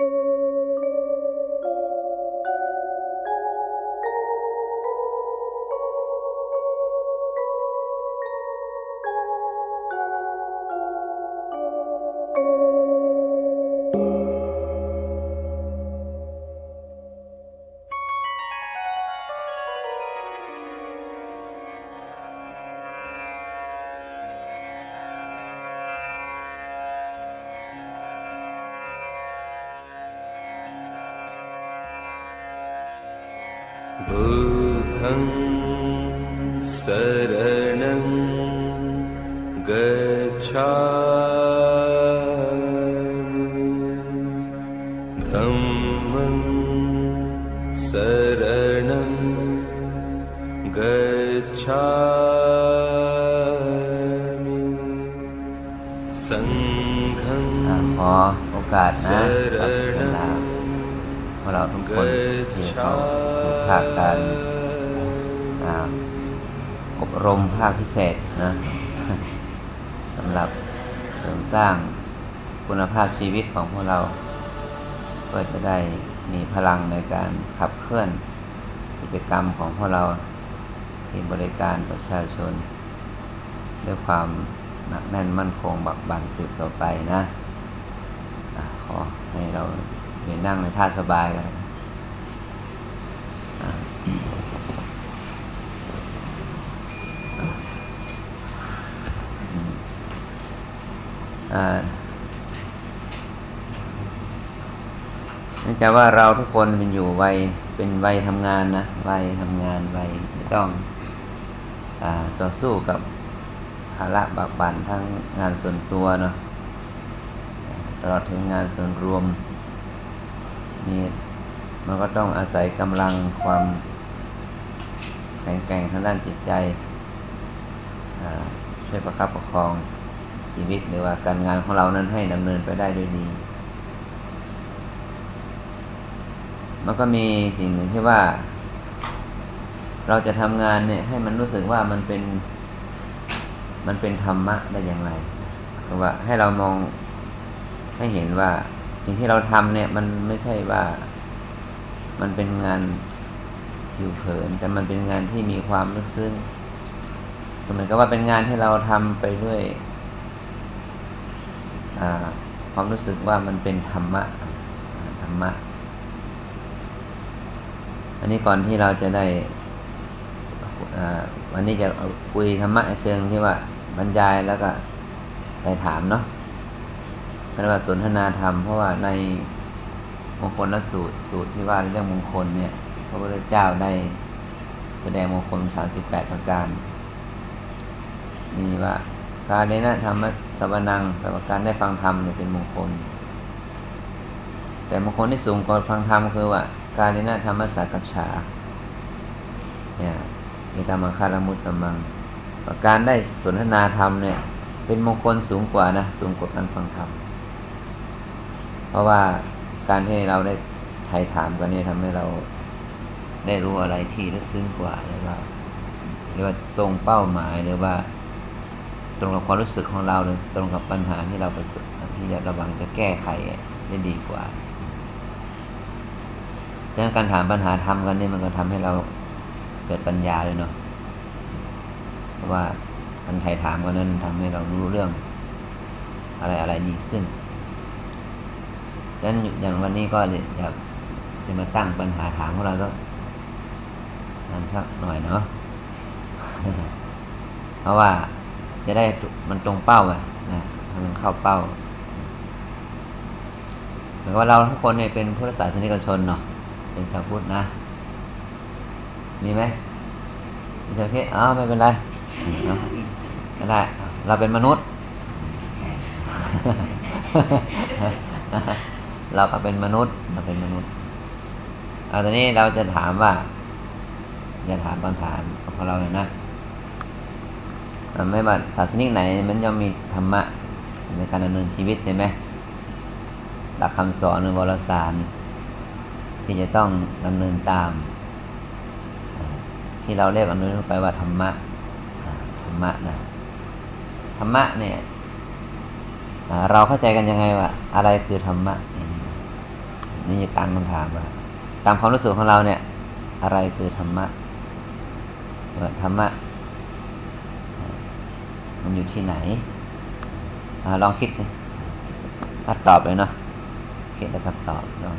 you. รรมของพวกเราที่บริการประชาชน ด้วยความหนักแน่นมั่นคงบักบั่นสืบต่อไปนะอะขอให้เราไปนั่งในท่าสบายกันอะอืมอ่า เนื่ว่าเราทุกคนเป็นอยู่วัยเป็นวัยทำงานนะวัยทำงานวัยต้องอต่อสู้กับภาระบากบั่นทั้งงานส่วนตัวเนาะตลอดถึงงานส่วนรวมนี่มันก็ต้องอาศัยกำลังความแข็งแกร่งทางด้านจิตใจช่วยประคับประคองชีวิตหรือว่าการงานของเรานั้นให้ดำเนินไปได้ด้วยดี มันก็มีสิ่งหนึ่งที่ว่า เราจะทำงานเนี่ย ให้มันรู้สึกว่ามันเป็น มันเป็นธรรมะได้อย่างไรคือว่าให้เรามองให้เห็นว่าสิ่งที่เราทำเนี่ย มันไม่ใช่ว่ามันเป็นงานผิวเผิน แต่มันเป็นงานที่มีความลึกซึ้งเหมือนกับว่าเป็นงานที่เราทำไปด้วยความรู้สึกว่ามันเป็นธรรมะธรรมะ อันนี้ก่อนที่เราจะได้วันนี้จะคุยธรรมะเชิงที่ว่าบรรยายแล้วก็ได้ถามเนาะเรียกว่าสนทนาธรรม เพราะว่าในมงคลละสูตรสูตรที่ว่าเรื่องมงคลเนี่ย พระพุทธเจ้าได้แสดงมงคลสามสิบแปดประการนี่ว่าการในนั้นธรรมสวนังแปลว่าการได้ฟังธรรมเนี่ยเป็นมงคล แต่มงคลที่สูงกว่าฟังธรรมคือว่า การในนั้นธรรมสักษาเนี่ยเอตมังคารมุตตมังการได้สนทนาธรรมเนี่ย เป็นมงคลสูงกว่านะสูงกว่าการฟังธรรมเพราะว่าการที่เราได้ไถ่ถามกันนี่ทำให้เราได้รู้อะไรที่ลึกซึ้งกว่าหรือว่าหรือว่าตรงเป้าหมายหรือว่า ตรงกับความรู้สึกของเราหรือตรงกับปัญหาที่เราประสบที่จะระวังจะแก้ไขได้ดีกว่า ดังนั้นการถามปัญหาทำกันนี่มันก็ทำให้เราเกิดปัญญาเลยเนาะเพราะว่ามันใครถามก็นั้นทำให้เรารู้เรื่อง อะไรอะไรดีขึ้นดังนั้นอย่างวันนี้ก็อยากจะมาตั้งปัญหาถามของเราก็นั่นสักหน่อยเนาะเพราะว่าจะได้มันตรงเป้าอะนะมันเข้าเป้าหมายว่าเราทุกคนเนี่ยเป็นพุทธศาสนิกชนเนาะ เป็นชาวพุทธนะ มีไหมมีชาวเพศอ้าวไม่เป็นไรไม่ได้ เราเป็นมนุษย์ เราก็เป็นมนุษย์ เราเป็นมนุษย์เอาตอนนี้เราจะถามว่า จะถามปัญหาของเราเลยนะไม่ว่าศาสนิกไหน มันย่อมมีธรรมะในการดำเนินชีวิตใช่ไหมหลักคำสอนในวารสาร ที่จะต้องดำเนินตาม ที่เราเรียกอันนี้ไปว่าธรรมะธรรมะนะธรรมะเนี่ยเราเข้าใจกันยังไงว่าอะไรคือธรรมะนี่ตั้งคำถามว่าตามความรู้สึกของเราเนี่ย อะไรคือธรรมะว่าธรรมะ มันอยู่ที่ไหนอลองคิดสิถ้าตอบเลยเนาะคิดแล้วก็ตอบลอง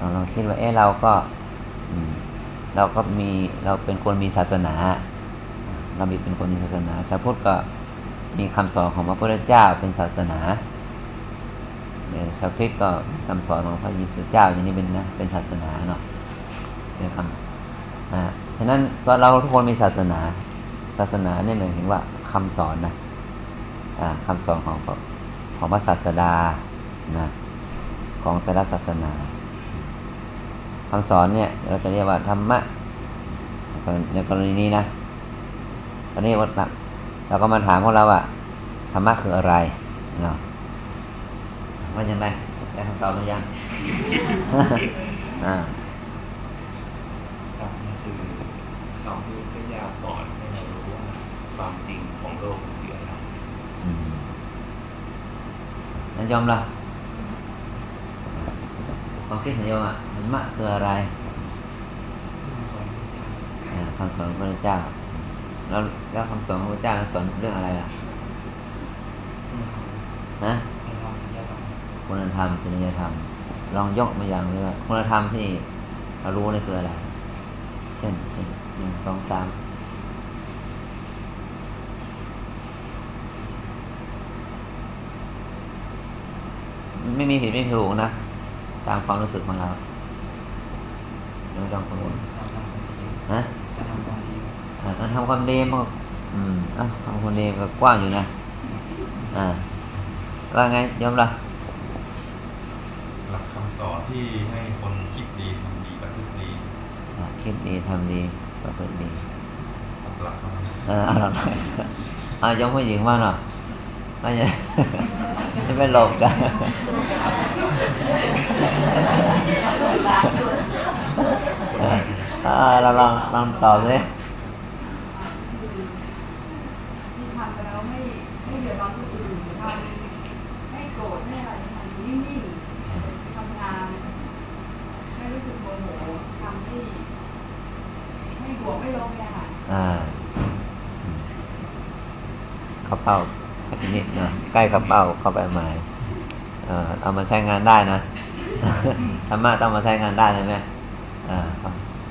ลองลองคิดว่า เอ๊ะเราก็เราก็มีเราเป็นคนมีศาสนา เรามีเป็นคนมีศาสนาชาวพุทธก็มีคำสอนของพระพุทธเจ้าเป็นศาสนาชาวคริสต์ก็คำสอนของพระเยซูเจ้าอย่างนี้เป็นนะเป็นศาสนาเนาะเป็นคำอ่าฉะนั้นตัวเราทุกคนมีศาสนา ศาสนาเนี่ยหมายถึงว่าคำสอนนะอ่าคำสอนของของพระศาสดานะของแต่ละศาสนา คำสอนเนี่ย เราจะเรียกว่าธรรมะในกรณีนี้นะตอนนี้วัดเราก็มาถามพวกเราว่าธรรมะคืออะไรเนาะว่ายังไงได้คำตอบหรือยังอ่าครับนี่คือชาวพุทธเจ้าสอนให้เรารู้ว่าความจริงของโลกคืออะไรอืมนั่นยอมละ ความคิดของโยมอะธรรมะคืออะไรคำสอนของพระเจ้า แล้วแล้วคำสอนของพระเจ้าสอนเรื่องอะไรล่ะนะคุณธรรมจริยธรรม ลองยกมาอย่างเลยว่าคุณธรรมที่เรารู้นี่คืออะไร เช่นเช่นหนึ่งสองสามไม่มีผิดไม่ถูกนะ ตามความรู้สึกของเราไม่ต้องกังวลฮะการทำความดีมันอืมอะทำความดีก็กว้างอยู่นะอ่าว่าไงยอมละหลักคำสอนที่ให้คนคิดดีทำดีประพฤติดีคิดดีทำดีประพฤติดีหลักของมันเออเอาหลักเอายกผู้หญิงมาหน่อย ไม่ใช่ไม่ไปหลบกันอ่าเราลองลองตอบสิที่ทำไปแล้วไม่ไม่เดือดร้อนคนอื่นทำไม่โกรธไม่อะไรทำนิ่งๆทำงานไม่รู้สึกโมโหทำให้ไม่บวกไม่ลงเนี่ยค่ะอ่าเข้าเป้าสัก นิดเนะใกล้เข้าเป้าเข้าไปหมายเอ่เอามาใช้งานได้นะธรรมะต้องมาใช้งานได้ใช่ไหมอ่า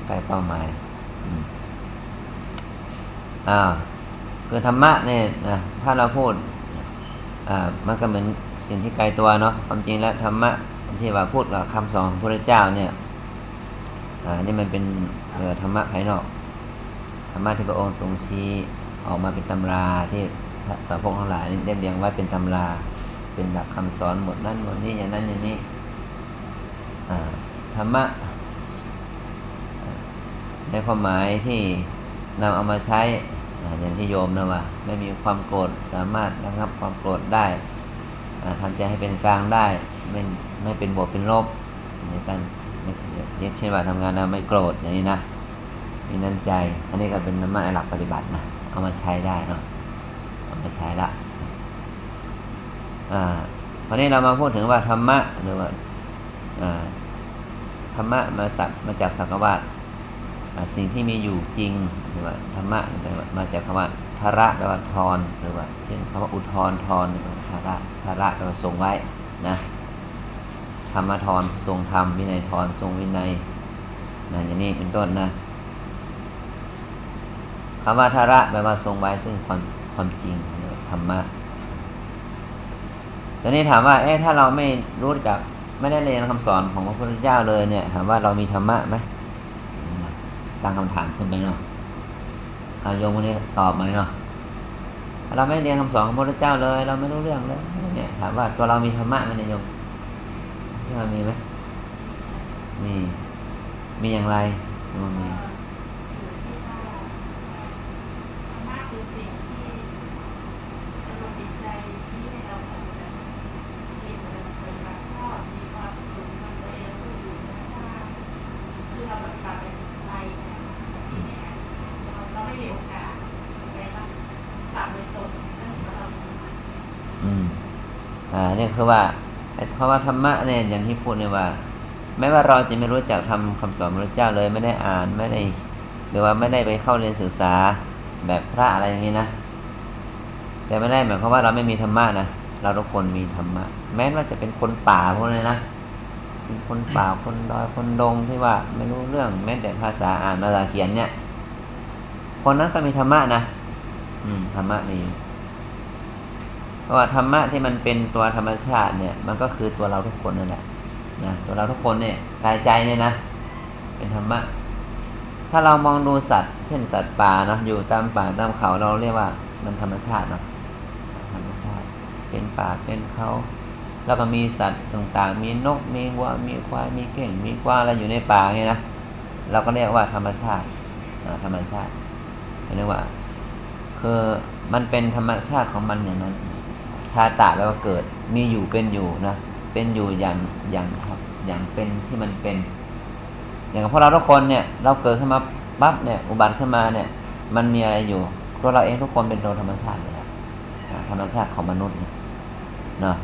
ใกล้เป้าหมายอ่าคือธรรมะเนี่ยนะถ้าเราพูดอ่ามันก็เหมือนสิ่งที่ไกลตัวเนาะความจริงแล้วธรรมะที่ว่าพูดกับคำสอนพระเจ้าเนี่ยอ่านี่มันเป็นธรรมะภายนอกธรรมะที่พระองค์ทรงชี้ออกมาเป็นตำราที่ ระสาวกทั้งหลายเรียบเรียงไว้เป็นตำรา เป็นหลักคำสอนหมดนั้นหมดนี้อย่างนั้นอย่างนี้ธรรมะในความหมายที่นำเอามาใช้อย่างที่โยมนะว่าไม่มีความโกรธสามารถระงับความโกรธได้ทำใจให้เป็นกลางได้ ไม่ไม่เป็นบวกเป็นลบในการเรียกเช่นว่าทำงานแล้วไม่โกรธอย่างนี้นะมีน้ำใจ อันนี้ก็เป็นน้ำมันหลักปฏิบัตินะเอามาใช้ได้เนาะ เอามาใช้ละอ่าคราวนี้เรามาพูดถึงว่าธรรมะหรือว่าธรรมะมาสักมาจากสักว่าสิ่งที่มีอยู่จริงหรือว่าธรรมะมาจากคำว่าทาระแปลว่าทอนหรือว่าเช่นคำว่าอุทธรทอนหรือว่าทาระทาระแปลว่าทรงไว้นะธรรมทรทรงธรรมวินัยทรทรงวินัยนะอย่างนี้เป็นต้นนะคำว่าทาระแปลว่าทรงไว้ซึ่งความ ความจริงธรรมะตอนนี้ถามว่า เอ๊ะถ้าเราไม่รู้จักไม่ได้เรียนคำสอนของพระพุทธเจ้าเลยเนี่ย ถามว่าเรามีธรรมะไหมตั้งคำถามขึ้นไปเนาะอาโยมคนนี้ตอบมาเนาะเราไม่เรียนคำสอนของพระพุทธเจ้าเลย เราไม่รู้เรื่องเลยเนี่ย ถามว่าตัวเรามีธรรมะไหมเนี่ยโยมที่เรามีไหมมีมีอย่างไรมันมี อยู่ที่ว่าธรรมะคือสิ่งที่อารมณ์จิตใจที่ให้เราแบบมีความเกิดความชอบมีความสุขความตัวเองผู้อื่นนะคะคือเราปฏิบัติไปเนี่ยที่เนี่ยเราเราไม่มีโอกาสไปรับกลับโดยตรงนั่น คือเราอืมอ่าเนี่ยคือว่าเพราะว่าธรรมะเนี่ยอย่างที่พูดเนี่ยว่า แม้ว่าเราจะไม่รู้จักทำคำสอนพระเจ้าเลยไม่ได้อ่านไม่ได้ หรือว่าไม่ได้ไปเข้าเรียนศึกษาแบบพระอะไรอย่างนี้นะแต่ไม่ได้หมายความว่าเราไม่มีธรรมะนะเราทุกคนมีธรรมะแม้ว่าจะเป็นคนป่าพวกนี้นะเป็นคนป่าคนดอยคนดงที่ว่าไม่รู้เรื่องแม้แต่ภาษาอ่านภาษาเขียนเนี่ย คนนั้นก็มีธรรมะนะอืมธรรมะนี่ ว่าธรรมะที่มันเป็นตัวธรรมชาติเนี่ย มันก็คือตัวเราทุกคนนั่นแหละนะตัวเราทุกคนเนี่ยกายใจเนี่ยนะเป็นธรรมะ ถ้าเรามองดูสัตว์ เช่นสัตว์ป่านะอยู่ตามป่าตามเขาเราเรียกว่ามันธรรมชาติเนาะธรรมชาติ เป็นป่าเป็นเขาแล้วก็มีสัตว์ต่างๆ มีนกมีวัวมีควายมีเก่งมีกวางอะไรอยู่ในป่าไงนะเราก็เรียกว่าธรรมชาติธรรมชาติเรียกว่า คือมันเป็นธรรมชาติของมันอย่างนั้น ชาตะแล้วเกิด มีอยู่เป็นอยู่นะเป็นอยู่อย่างอย่างอย่างเป็นที่มันเป็น อย่างพวกเราทุกคนเนี่ย เราเกิดขึ้นมาปั๊บเนี่ย อุบัติขึ้นมาเนี่ย มันมีอะไรอยู่ตัวเราเองทุกคนเป็นตัวธรรมชาติเลยนะธรรมชาติของมนุษย์เนาะ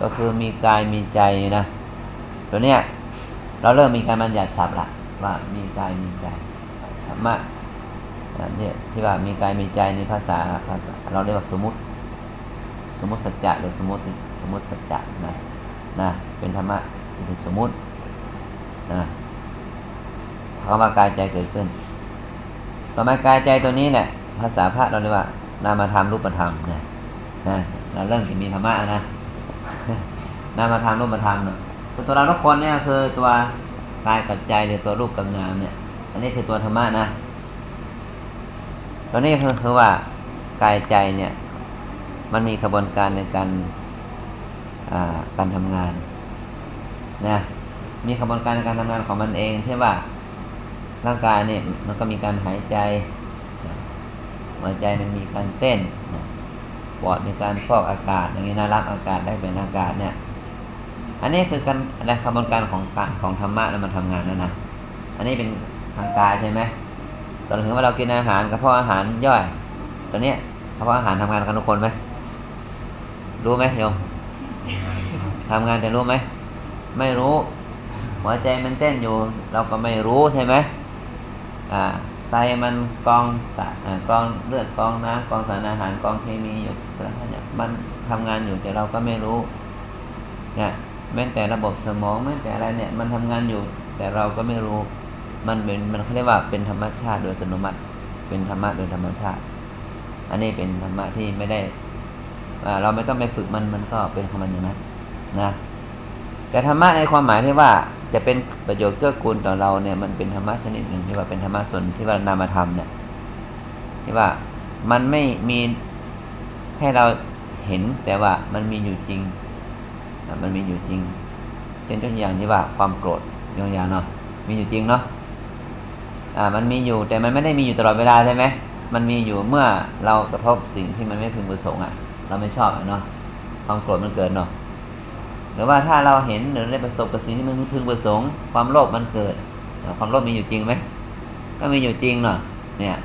ก็คือมีกายมีใจนะตัวเนี้ยเราเริ่มมีการบัญญัติศัพท์ละว่ามีกายมีใจธรรมะเนี่ยที่ว่ามีกายมีใจในภาษาภาษา เราเรียกว่าสมมติ สมมติสัจจะหรือสมมติสมมติสัจจะนะนะเป็นธรรมะเป็นสมมตินะคำว่ากายใจเกิดขึ้นต่อมากายใจตัวนี้เนี่ยภาษาพระเราเรียกว่านามธรรมรูปธรรมนะนะเราเริ่มจะมีธรรมะนะนามธรรมรูปธรรมเนาะตัวเราทุกคนเนี่ยคือตัวกายกับใจหรือตัวรูปกับนามเนี่ย อันนี้คือตัวธรรมะนะตัวนี้คือคือว่ากายใจเนี่ย มันมีกระบวนการในการการทำงานนะมีกระบวนการในการทำงานของมันเองใช่ว่าร่างกายเนี่ยมันก็มีการหายใจหัวใจมันมีการเต้นปอดมีการฟอกอากาศ อย่างนี้นะรับอากาศได้เป็นอากาศเนี่ย อันนี้คือการอะไรกระบวนการของการของธรรมะแล้วมันทำงานนั่นนะอันนี้เป็นทางกายใช่ไหมตอนถึงว่าเรากินอาหารกระเพาะอาหารย่อย ตอนนี้กระเพาะอาหารทำงานกันทุกคนไหม รู้ไหมโยมทำงานจะรู้ไหมไม่รู้ หัวใจมันเต้นอยู่ เราก็ไม่รู้ใช่ไหมอ่าไตมันกองสากองเลือดกองน้ำกองสารอาหารกองเคมีอยู่เนี่ยมันทำงานอยู่แต่เราก็ไม่รู้เนี่ยแม้แต่ระบบสมองแม้แต่อะไรเนี่ย มันทำงานอยู่ แต่เราก็ไม่รู้ มันเป็นมันเขาเรียกว่าเป็นธรรมชาติโดยอัตโนมัติ เป็นธรรมะโดยธรรมชาติ อันนี้เป็นธรรมะที่ไม่ได้ เราไม่ต้องไปฝึกมันมันก็เป็นของมันอย่างนั้นนะแต่ธรรมะในความหมายที่ว่าจะเป็นประโยชน์เกื้อกูลต่อเราเนี่ยมันเป็นธรรมะชนิดหนึ่งที่ว่าเป็นธรรมะส่วนที่ว่านามธรรมเนี่ยที่ว่ามันไม่มีให้เราเห็นแต่ว่ามันมีอยู่จริงมันมีอยู่จริง เช่นตัวอย่างที่ว่าความโกรธตัวอย่างเนาะมีอยู่จริงเนาะอ่า มันมีอยู่แต่มันไม่ได้มีอยู่ตลอดเวลาใช่ไหมมันมีอยู่เมื่อเรากระทบสิ่งที่มันไม่พึงประสงค์อะ เราไม่ชอบเนาะความโกรธมันเกิดเนาะหรือว่าถ้าเราเห็นหรือได้ประสบกับสิ่งที่มันไม่พึงประสงค์ความโลภมันเกิด ความโลภมีอยู่จริงไหมก็มีอยู่จริงเนาะเนี่ย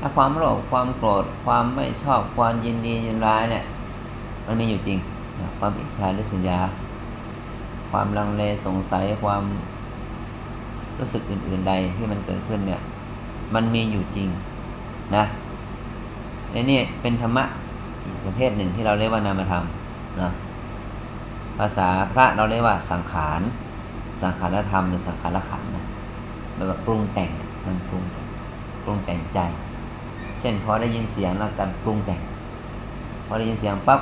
ถ้าความโลภความโกรธความไม่ชอบความยินดียินร้ายเนี่ย มันมีอยู่จริงความอิจฉาริษยาความลังเลสงสัยความรู้สึกอื่น ๆ ใดที่มันเกิดขึ้นเนี่ย มันมีอยู่จริงนะในนี่เป็นธรรมะ ประเภทหนึ่งที่เราเรียกว่านามธรรมนะภาษาพระเราเรียกว่าสังขาร สังขารธรรมหรือสังขารขันนะแบบปรุงแต่งมันปรุงปรุงแต่งใจ เช่นพอได้ยินเสียงแล้วกันปรุงแต่ง พอได้ยินเสียงปั๊บ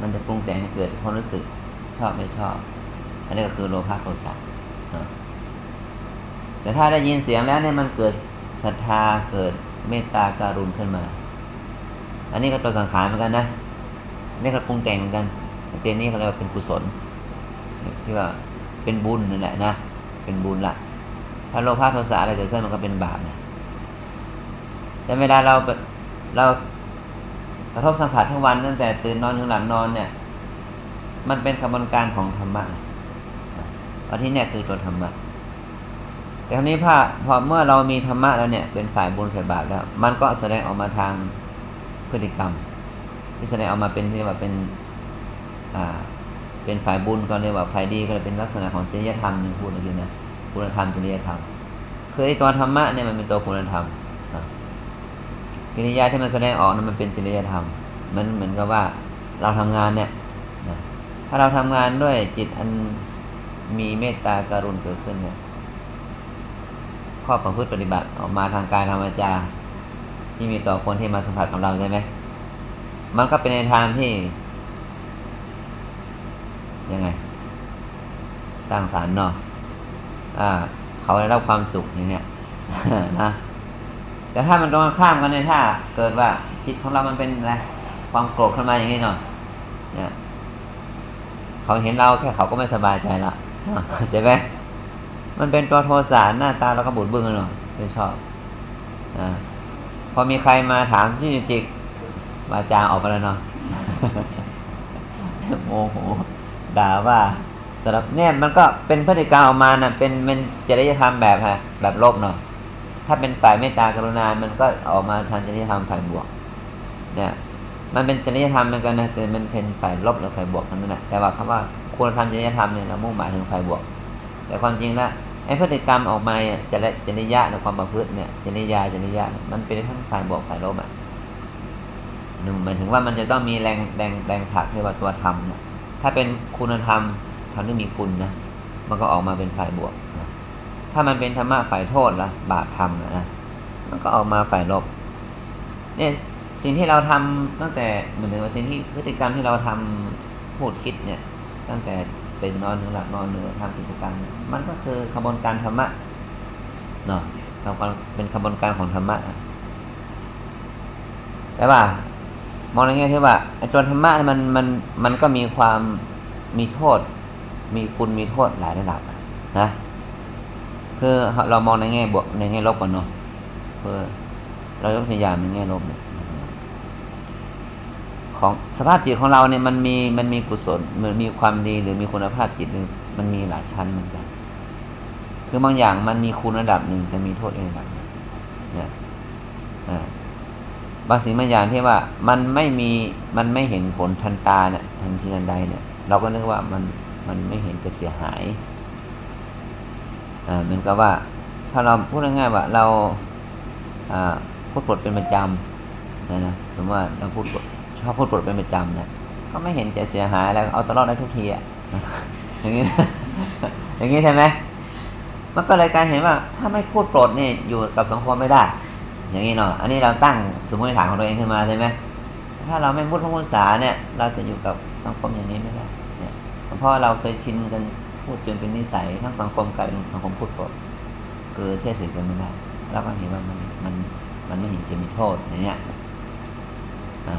มันจะปรุงแต่งเกิดความรู้สึกชอบไม่ชอบ อันนี้ก็คือโลภะโทสะแต่ถ้าได้ยินเสียงแล้วเนี่ยมันเกิดศรัทธาเกิดเมตตาการุณขึ้นมา อันนี้ก็ตัวสังขารเหมือนกันนะนี่ก็ปรุงแต่งเหมือนกันเจนนี้เขาเรียกว่าเป็นกุศลที่ว่าเป็นบุญนั่นแหละนะเป็นบุญละถ้าโลภะโทสะอะไรเกิดขึ้นมันก็เป็นบาปนะแต่เวลาเราเรากระทบสัมผัสทั้งวันตั้งแต่ตื่นนอนถึงหลับนอนเนี่ย มันเป็นกระบวนการของธรรมะอันที่เนี่ยคือตัวธรรมะแต่คราวนี้พอพอเมื่อเรามีธรรมะแล้วเนี่ย เป็นฝ่ายบุญฝ่ายบาปแล้ว มันก็แสดงออกมาทาง พฤติกรรม ที่แสดงออกมาเป็นที่ว่าเป็นอ่าเป็นฝ่ายบุญก็เรียกว่าฝ่ายดีก็เลยเป็นลักษณะของจริยธรรมหนึ่งพูดอย่างนี้นะคุณธรรมจริยธรรมคือไอ้ตัวธรรมะเนี่ยมันเป็นตัวคุณธรรมกิริยาที่มันแสดงออกนั้นมันเป็นจริยธรรม มันเหมือนกับว่าเราทำงานเนี่ยถ้าเราทำงานด้วยจิตอันมีเมตตาการุณเกิดขึ้นเนี่ยข้อประพฤติปฏิบัติออกมาทางกายทางวาจา ที่มีต่อคนที่มาสัมผัสกับเราใช่ไหมมันก็เป็นในทางที่ยังไง สร้างสารรค์เนาะอ่า เขาได้รับความสุขอย่างเนี้ยนะแต่ถ้ามันตรงข้ามกันในถ้า เกิดว่าจิตของเรามันเป็นอะไรความโกรธขึ้นมาอย่างนี้เนาะเนี่ยเขาเห็นเราแค่เขาก็ไม่สบายใจละเจ็บไหมมันเป็นตัวโทสะหน้าตาเราก็บุดบึ้งเนาะไม่ชอบ อ่า อมีใครมาถามที่จิกวาจาออกไปแล้วเนาะโมโหด่าว่าสำหรับเนี่ยมันก็เป็นพฤติกรรมออกมานะ่ะ เป็นเป็นจริยธรรมแบบฮะแบบลบเนาะถ้าเป็นฝ่ายเมตตากรุณา มันก็ออกมาทางจริยธรรมฝ่ายบวก เนี่ย มันเป็นจริยธรรมเหมือนกันนะแต่มันเป็นฝ่ายลบหรือฝ่ายบวกนั่นแหละแต่ว่าคำว่าควรทำจริยธรรมเนี่ยเรามุ่งหมายถึงฝ่ายบวก แต่ความจริงแล้ว ไอ้พฤติกรรมออกมาจริจริยะในความประพฤติเนี่ยจริยาจริยะมันเป็นทั้งฝ่ายบวกฝ่ายลบอะหนึ่งหมายถึงว่ามันจะต้องมีแรงแรงแรงผลักที่ว่าตัวธรรมเนี่ยถ้าเป็นคุณธรรมทำให้มีคุณนะมันก็ออกมาเป็นฝ่ายบวกนะถ้ามันเป็นธรรมะฝ่ายโทษละบาปธรรมนะมันก็ออกมาฝ่ายลบ เนี่ยสิ่งที่เราทำตั้งแต่เหมือนว่าสิ่งที่พฤติกรรมที่เราทำพูดคิดเนี่ย ตั้งแต่ เป็นนอนหรือหลับนอนหรือทำกิจกรรมมันก็คือขบวนการธรรมะเนาะเป็นขบวนการของธรรมะแต่ว่ามองในแง่ที่ว่าไอ้ตัวธรรมะมันมันมันก็มีความมีโทษ มีคุณมีโทษหลายระดับนะคือเรามองในแง่บวกในแง่ลบก่อนเนาะเพื่อเรายกตัวอย่างในแง่ลบเนี่ย ของสภาพจิตของเราเนี่ยมันมีมันมีกุศลมันมีความดีหรือมีคุณภาพจิตหนึ่งมันมีหลายชั้นเหมือนกันคือบางอย่างมันมีคุณระดับหนึ่งแต่มีโทษอีกระดับเนี่ยบางสิ่งบางอย่างที่ว่ามันไม่มีมันไม่เห็นผลทันตาเนี่ยทันทีทันใดเนี่ย เราก็นึกว่ามันมันไม่เห็นจะเสียหายอ่าเหมือนกับว่า ถ้าเราพูดง่ายๆว่าเราอ่าพูดปดเป็นประจำนะนะสมมติว่าเราพูด ชอบพูดปดเป็นประจำเนี่ยก็ไม่เห็นจะเสียหายแล้วเอาตลอดได้ทุกทีอะอย่างนี้อย่างนี้ใช่ไหมมันก็เลยการเห็นว่า ถ้าไม่พูดปลดนี่ยอยู่กับสังคมไม่ได้ อย่างนี้เนาะอันนี้เราตั้งสมมติฐานของตัวเองขึ้นมาใช่ไหมถ้าเราไม่พูดพระพุทธศาเนี่ย เราจะอยู่กับสังคมอย่างนี้ไม่ได้เนี่ยเพราะเราเคยชินกันพูดจนเป็นนิสัยทั้งสังคมกลายเป็นสังคมพูดปลดคือเชื่อถือกันไม่ได้ แล้วก็เห็นว่ามันมันมันไม่เห็นจะมีโทษอย่างเงี้ยอ่า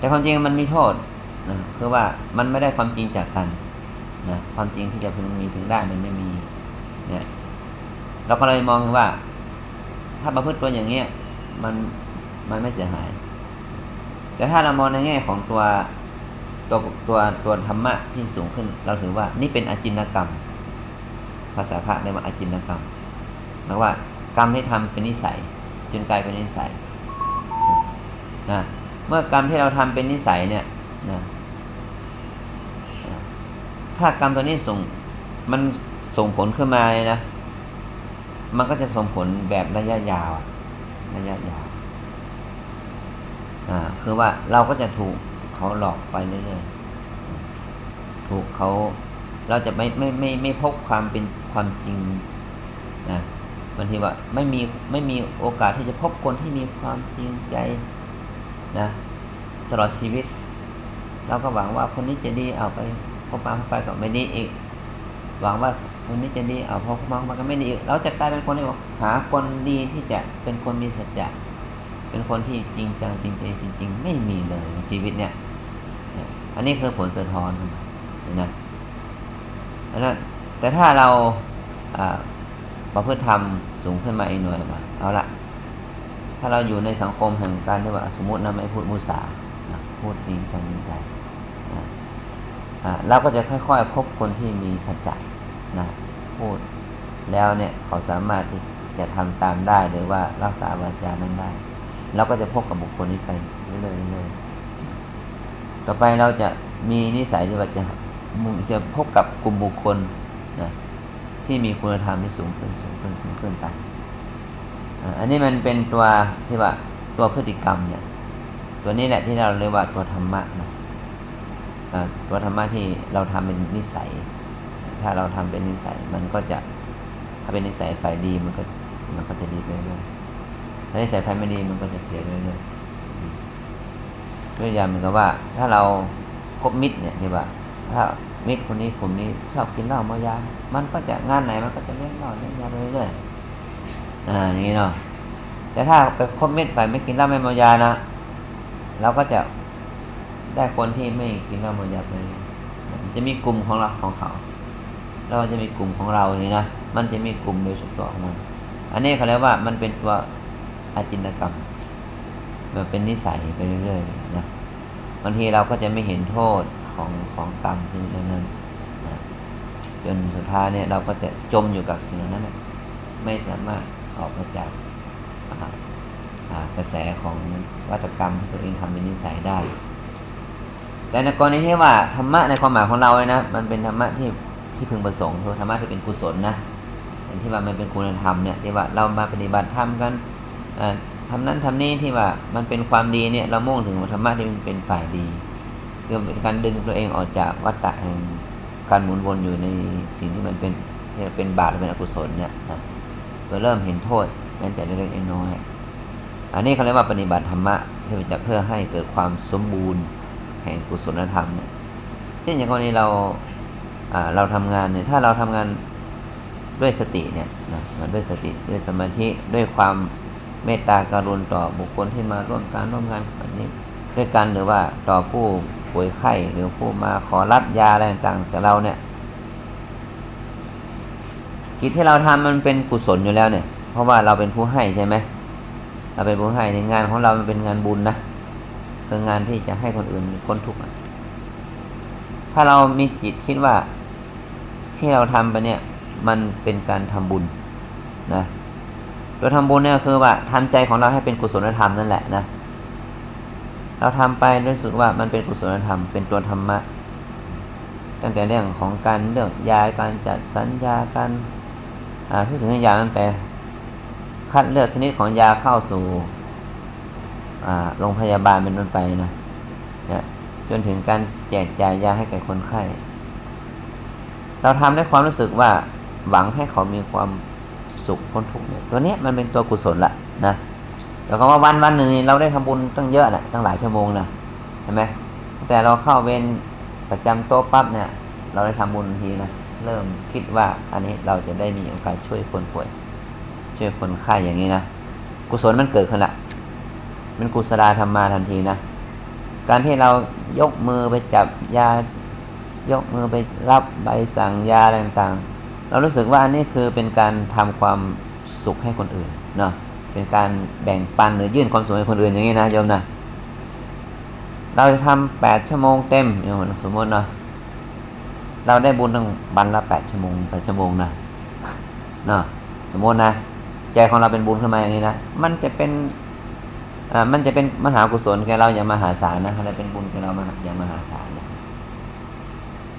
แต่ความจริงมันมีโทษนะคือว่ามันไม่ได้ความจริงจากกันนะความจริงที่จะพึงมีถึงได้มันไม่มี เนี่ย เราก็เลยมองว่า ถ้าประพฤติตัวอย่างเงี้ยมันมันไม่เสียหาย แต่ถ้าเรามองในแง่ของตัวตัวตัวตัวธรรมะที่สูงขึ้น เราถือว่านี่เป็นอจินกรรม ภาษาพระเรียกว่าอจินกรรมหมายว่ากรรมที่ทำเป็นนิสัย จนกลายเป็นนิสัยนะ เมื่อกรรมที่เราทำเป็นนิสัยเนี่ยนะถ้ากรรมตัวนี้ส่งมันส่งผลขึ้นมาเลยนะ มันก็จะส่งผลแบบระยะยาวระยะยาวอ่าคือว่าเราก็จะถูกเขาหลอกไปเรื่อยๆถูกเขาเราจะไม่ไม่ไม่ไม่พบความเป็นความจริงนะบางทีว่าไม่มีไม่มีโอกาสที่จะพบคนที่มีความจริงใจ นะตลอดชีวิต เราก็หวังว่าคนนี้จะดีเอาไปพบมาไปกับไม่ดีอีก หวังว่าคนนี้จะดีเอาพอมามาก็ไม่ดีอีกเราจะกลายเป็นคนที่หาคนดีที่จะเป็นคนมีสัจจะเป็นคนที่จริงจังจริงใจจริง ๆ ไม่มีเลยในชีวิตเนี่ยอันนี้คือผลสะท้อนนะอันนั้นแต่ถ้าเราประพฤติธรรมสูงขึ้นมาอีกหน่อยมาเอาละ ถ้าเราอยู่ในสังคมแห่งการที่ว่าสมมตินะไม่พูดมุสาพูดจริงจังจริงใจเราก็จะค่อยๆ พบคนที่มีสัจจะนะพูดแล้วเนี่ยเขาสามารถที่จะทำตามได้หรือว่ารักษาวาจานั้นได้เราก็จะพบกับบุคคลนี้ไปเรื่อยๆต่อไปเราจะมีนิสัยที่ว่าจะจะพบกับกลุ่มบุคคลนะที่มีคุณธรรมที่สูงขึ้นสูงขึ้นสูงขึ้นไป อันนี้มันเป็นตัวที่ว่าตัวพฤติกรรมเนี่ย ตัวนี้แหละที่เราเรียกว่าตัวธรรมะนะตัวธรรมะที่เราทำเป็นนิสัย ถ้าเราทำเป็นนิสัย มันก็จะถ้าเป็นนิสัยฝ่ายดีมันก็มันก็จะดีไปเรื่อยถ้านิสัยฝ่ายไม่ดีมันก็จะเสียไปเรื่อยด้วยอย่างเหมือนกับว่า ถ้าเราคบมิตรเนี่ยที่ว่า ถ้ามิตรคนนี้กลุ่มนี้ชอบกินเหล้าเมายา มันก็จะงานไหนมันก็จะเล่นเหล้าเล่นยาไปเรื่อยอ่า อ่านี้เนาะแต่ถ้าไปคบเมิตรฝ่ายไม่กินเหล้าไม่เมายานะเราก็จะได้คนที่ไม่กินเหล้าเมายาไปจะมีกลุ่มของเราของเขาเราจะมีกลุ่มของเรานี่นะมันจะมีกลุ่มโดยเฉพาะของมัน อันนี้เขาเรียกว่ามันเป็นตัวอาจินตกรรมมันเป็นนิสัยไปเรื่อยๆนะบางทีเราก็จะไม่เห็นโทษของของกรรมที่นั้นนะจนสุดท้ายเนี่ยเราก็จะจมอยู่กับสิ่งนั้นนะไม่สามารถ ออกมาจากกระแสของวัตกรรมที่ตัวเองทำเป็นนิสัยได้ แต่ในกรณีที่ว่าธรรมะในความหมายของเราเลยนะมันเป็นธรรมะที่ที่พึงประสงค์คือธรรมะที่เป็นกุศลนะอย่างที่ว่ามันเป็นคุณธรรมเนี่ยที่ว่าเรามาปฏิบัติธรรมกันทำนั้นทำนี้ที่ว่ามันเป็นความดีเนี่ยเรามุ่งถึงธรรมะที่มันเป็นฝ่ายดีคือเป็นการดึงตัวเองออกจากวัฏฏะแห่งการหมุนวนอยู่ในสิ่งที่มันเป็นที่เป็นบาปเป็นอกุศลเนี่ยนะ เพื่อเริ่มเห็นโทษแม้แต่เล็กๆน้อยอันนี้เขาเรียกว่าปฏิบัติธรรมะที่จะเพื่อให้เกิดความสมบูรณ์แห่งกุศลธรรมเนี่ยเช่นอย่างกรณีเราเราทำงานเนี่ยถ้าเราทำงานด้วยสติเนี่ยนะด้วยสติด้วยสมาธิด้วยความเมตตาการุณต่อบุคคลที่มาร่วมการร่วมงานแบบนี้ด้วยกันหรือว่าต่อผู้ป่วยไข้หรือผู้มาขอรับยาอะไรต่างๆจากเราเนี่ย กิจที่เราทำมันเป็นกุศลอยู่แล้วเนี่ย เพราะว่าเราเป็นผู้ให้ใช่ไหมเราเป็นผู้ให้ในงานของเรามันเป็นงานบุญนะคืองานที่จะให้คนอื่นคนทุกข์ถ้าเรามีจิตคิดว่าที่เราทำไปเนี่ย มันเป็นการทำบุญนะตัวทำบุญเนี่ยคือว่าทำใจของเราให้เป็นกุศลธรรมนั่นแหละนะเราทำไปรู้สึกว่ามันเป็นกุศลธรรม เป็นตัวธรรมะตั้งแต่เรื่องของการเลือกยาการจัดสัญญาการ ทุกสิ่งทุกอย่างตั้งแต่คัดเลือกชนิดของยาเข้าสู่โรงพยาบาลเป็นต้นไปนะจนถึงการแจกจ่ายยาให้แก่คนไข้ เราทำด้วยความรู้สึกว่าหวังให้เขามีความสุขพ้นทุกข์เนี่ยตัวนี้มันเป็นตัวกุศลละนะแต่คำว่าวันวันหนึ่งเราได้ทำบุญตั้งเยอะแหละตั้งหลายชั่วโมงนะเห็นไหมแต่เราเข้าเวรประจำโต๊ะปั๊บเนี่ย เราได้ทำบุญทีนะ เริ่มคิดว่าอันนี้เราจะได้มีโอกาสช่วยคนป่วย ช่วยคนไข้อย่างนี้นะกุศลมันเกิดขึ้นละมันกุศลธรรมมาทันทีนะการที่เรายกมือไปจับยา ยกมือไปรับใบสั่งยาอะไรต่างๆ เรารู้สึกว่าอันนี้คือเป็นการทำความสุขให้คนอื่นเนาะเป็นการแบ่งปันหรือยื่นความสุขให้คนอื่นอย่างนี้นะโยมนะเราจะทำแปดชั่วโมงเต็มอย่างสมมติเนาะ เราได้บุญตั้งบันละแปดชั่วโมงแปดชั่วโมงนะเนาะสมมตินะใจของเราเป็นบุญขึ้นมาอย่างนี้นะมันจะเป็นอ่ามันจะเป็นมหากุศลแก่เราอย่างมหาศาลนะอะไรเป็นบุญแก่เรามาอย่างมหาศาลนะ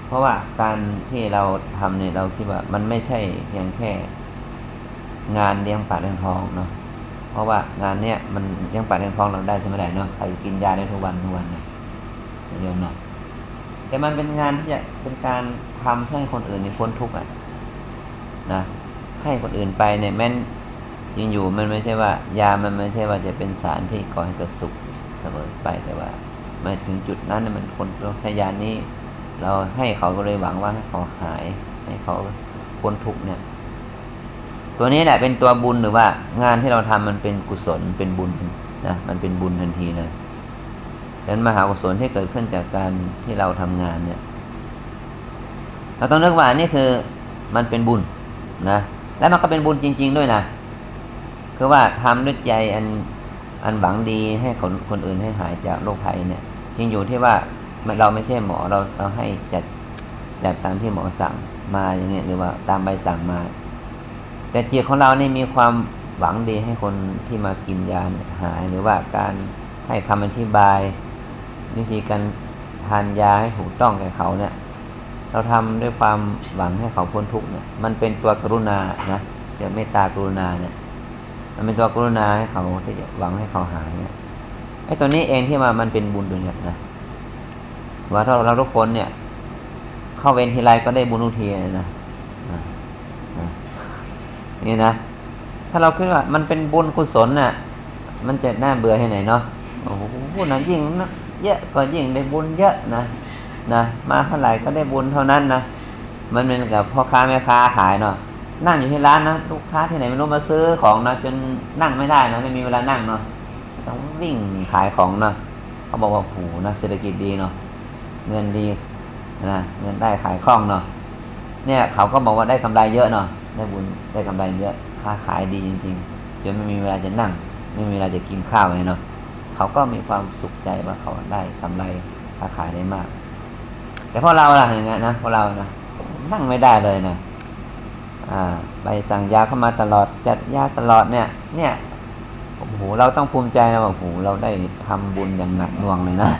เพราะว่าการที่เราทำเนี่ยเราคิดว่า มันไม่ใช่เพียงแค่งานเลี้ยงปากเลี้ยงท้องเนาะเพราะว่างานเนี้ยมันเลี้ยงปากเลี้ยงท้องเราได้ใช่ไหมได้เนาะใครกินยาได้ทุกวันทุกวันเนี่ยโยมเนาะ แต่มันเป็นงานที่จะเป็นการทำให้คนอื่นในพ้นทุกข์อะนะให้คนอื่นไปเนี่ยแม้นจริงอยู่มันไม่ใช่ว่า ยามันไม่ใช่ว่าจะเป็นสารที่ก่อให้เกิดสุขเสมอไปแต่ว่ามาถึงจุดนั้นมันคนต้องใช้ยานี้ เราให้เขาก็เลยหวังว่าให้เขาหาย ให้เขาพ้นทุกข์เนี่ย ตัวนี้แหละเป็นตัวบุญหรือว่า งานที่เราทำมันเป็นกุศลเป็นบุญนะมันเป็นบุญทันทีเลย ดังนั้นมหากุศลที่เกิดขึ้นจากการที่เราทำงานเนี่ย เราต้องนึกว่านี่คือมันเป็นบุญนะ และมันก็เป็นบุญจริง ๆ ด้วยนะ คือว่าทำด้วยใจอันอันหวังดีให้คนคนอื่นให้หายจากโรคภัยเนี่ยจริงอยู่ที่ว่าเราไม่ใช่หมอเราเราให้จัดจัดตามที่หมอสั่งมาอย่างเงี้ยหรือว่าตามใบสั่งมา แต่จิตของเราเนี่ยมีความหวังดีให้คนที่มากินยาหายหรือว่าการให้คำอธิบาย วิธีการทานยาให้ถูกต้องแก่เขาเนี่ย เราทำด้วยความหวังให้เขาพ้นทุกข์เนี่ย มันเป็นตัวกรุณานะเดี๋ยวเมตตากรุณาเนี่ย มันเป็นตัวกรุณาให้เขาที่จะหวังให้เขาหายเนี่ยไอ้ตัวนี้เองที่มามันเป็นบุญตัวเนี้ยนะว่าถ้าเราทุกคนเนี่ย เข้าเวรทีไรก็ได้บุญทุกทีนะนี่นะถ้าเราคิดว่ามันเป็นบุญกุศลน่ะ มันจะน่าเบื่อให้ไหนเนาะโอ้โหนะยิ่งนะ เยอะก็ยิ่งได้บุญเยอะนะนะมาเท่าไหร่ก็ได้บุญเท่านั้นนะมันเป็นกับพ่อค้าแม่ค้าขายเนาะนั่งอยู่ที่ร้านนะลูกค้าที่ไหนไม่รู้มาซื้อของนะจนนั่งไม่ได้นะไม่มีเวลานั่งเนาะต้องวิ่งขายของเนาะเขาบอกว่าโหนะเศรษฐกิจดีเนาะเงินดีนะเงินได้ขายคล่องเนาะเนี่ย เขาก็บอกว่าได้กำไรเยอะเนาะได้บุญได้กำไรเยอะค้าขายดีจริง ๆ จนไม่มีเวลาจะนั่ง ไม่มีเวลาจะกินข้าวไงเนาะ เขาก็มีความสุขใจว่าเขาได้กำไรค้าขายได้มาก แต่พวกเราล่ะอย่างเงี้ยนะพวกเรานะนั่งไม่ได้เลยนะอ่าไปสั่งยาเข้ามาตลอดจัดยาตลอดเนี่ย เนี่ยโอ้โหเราต้องภูมิใจนะว่าโอ้โหเราได้ทำบุญอย่างหนักหน่วงเลยนะ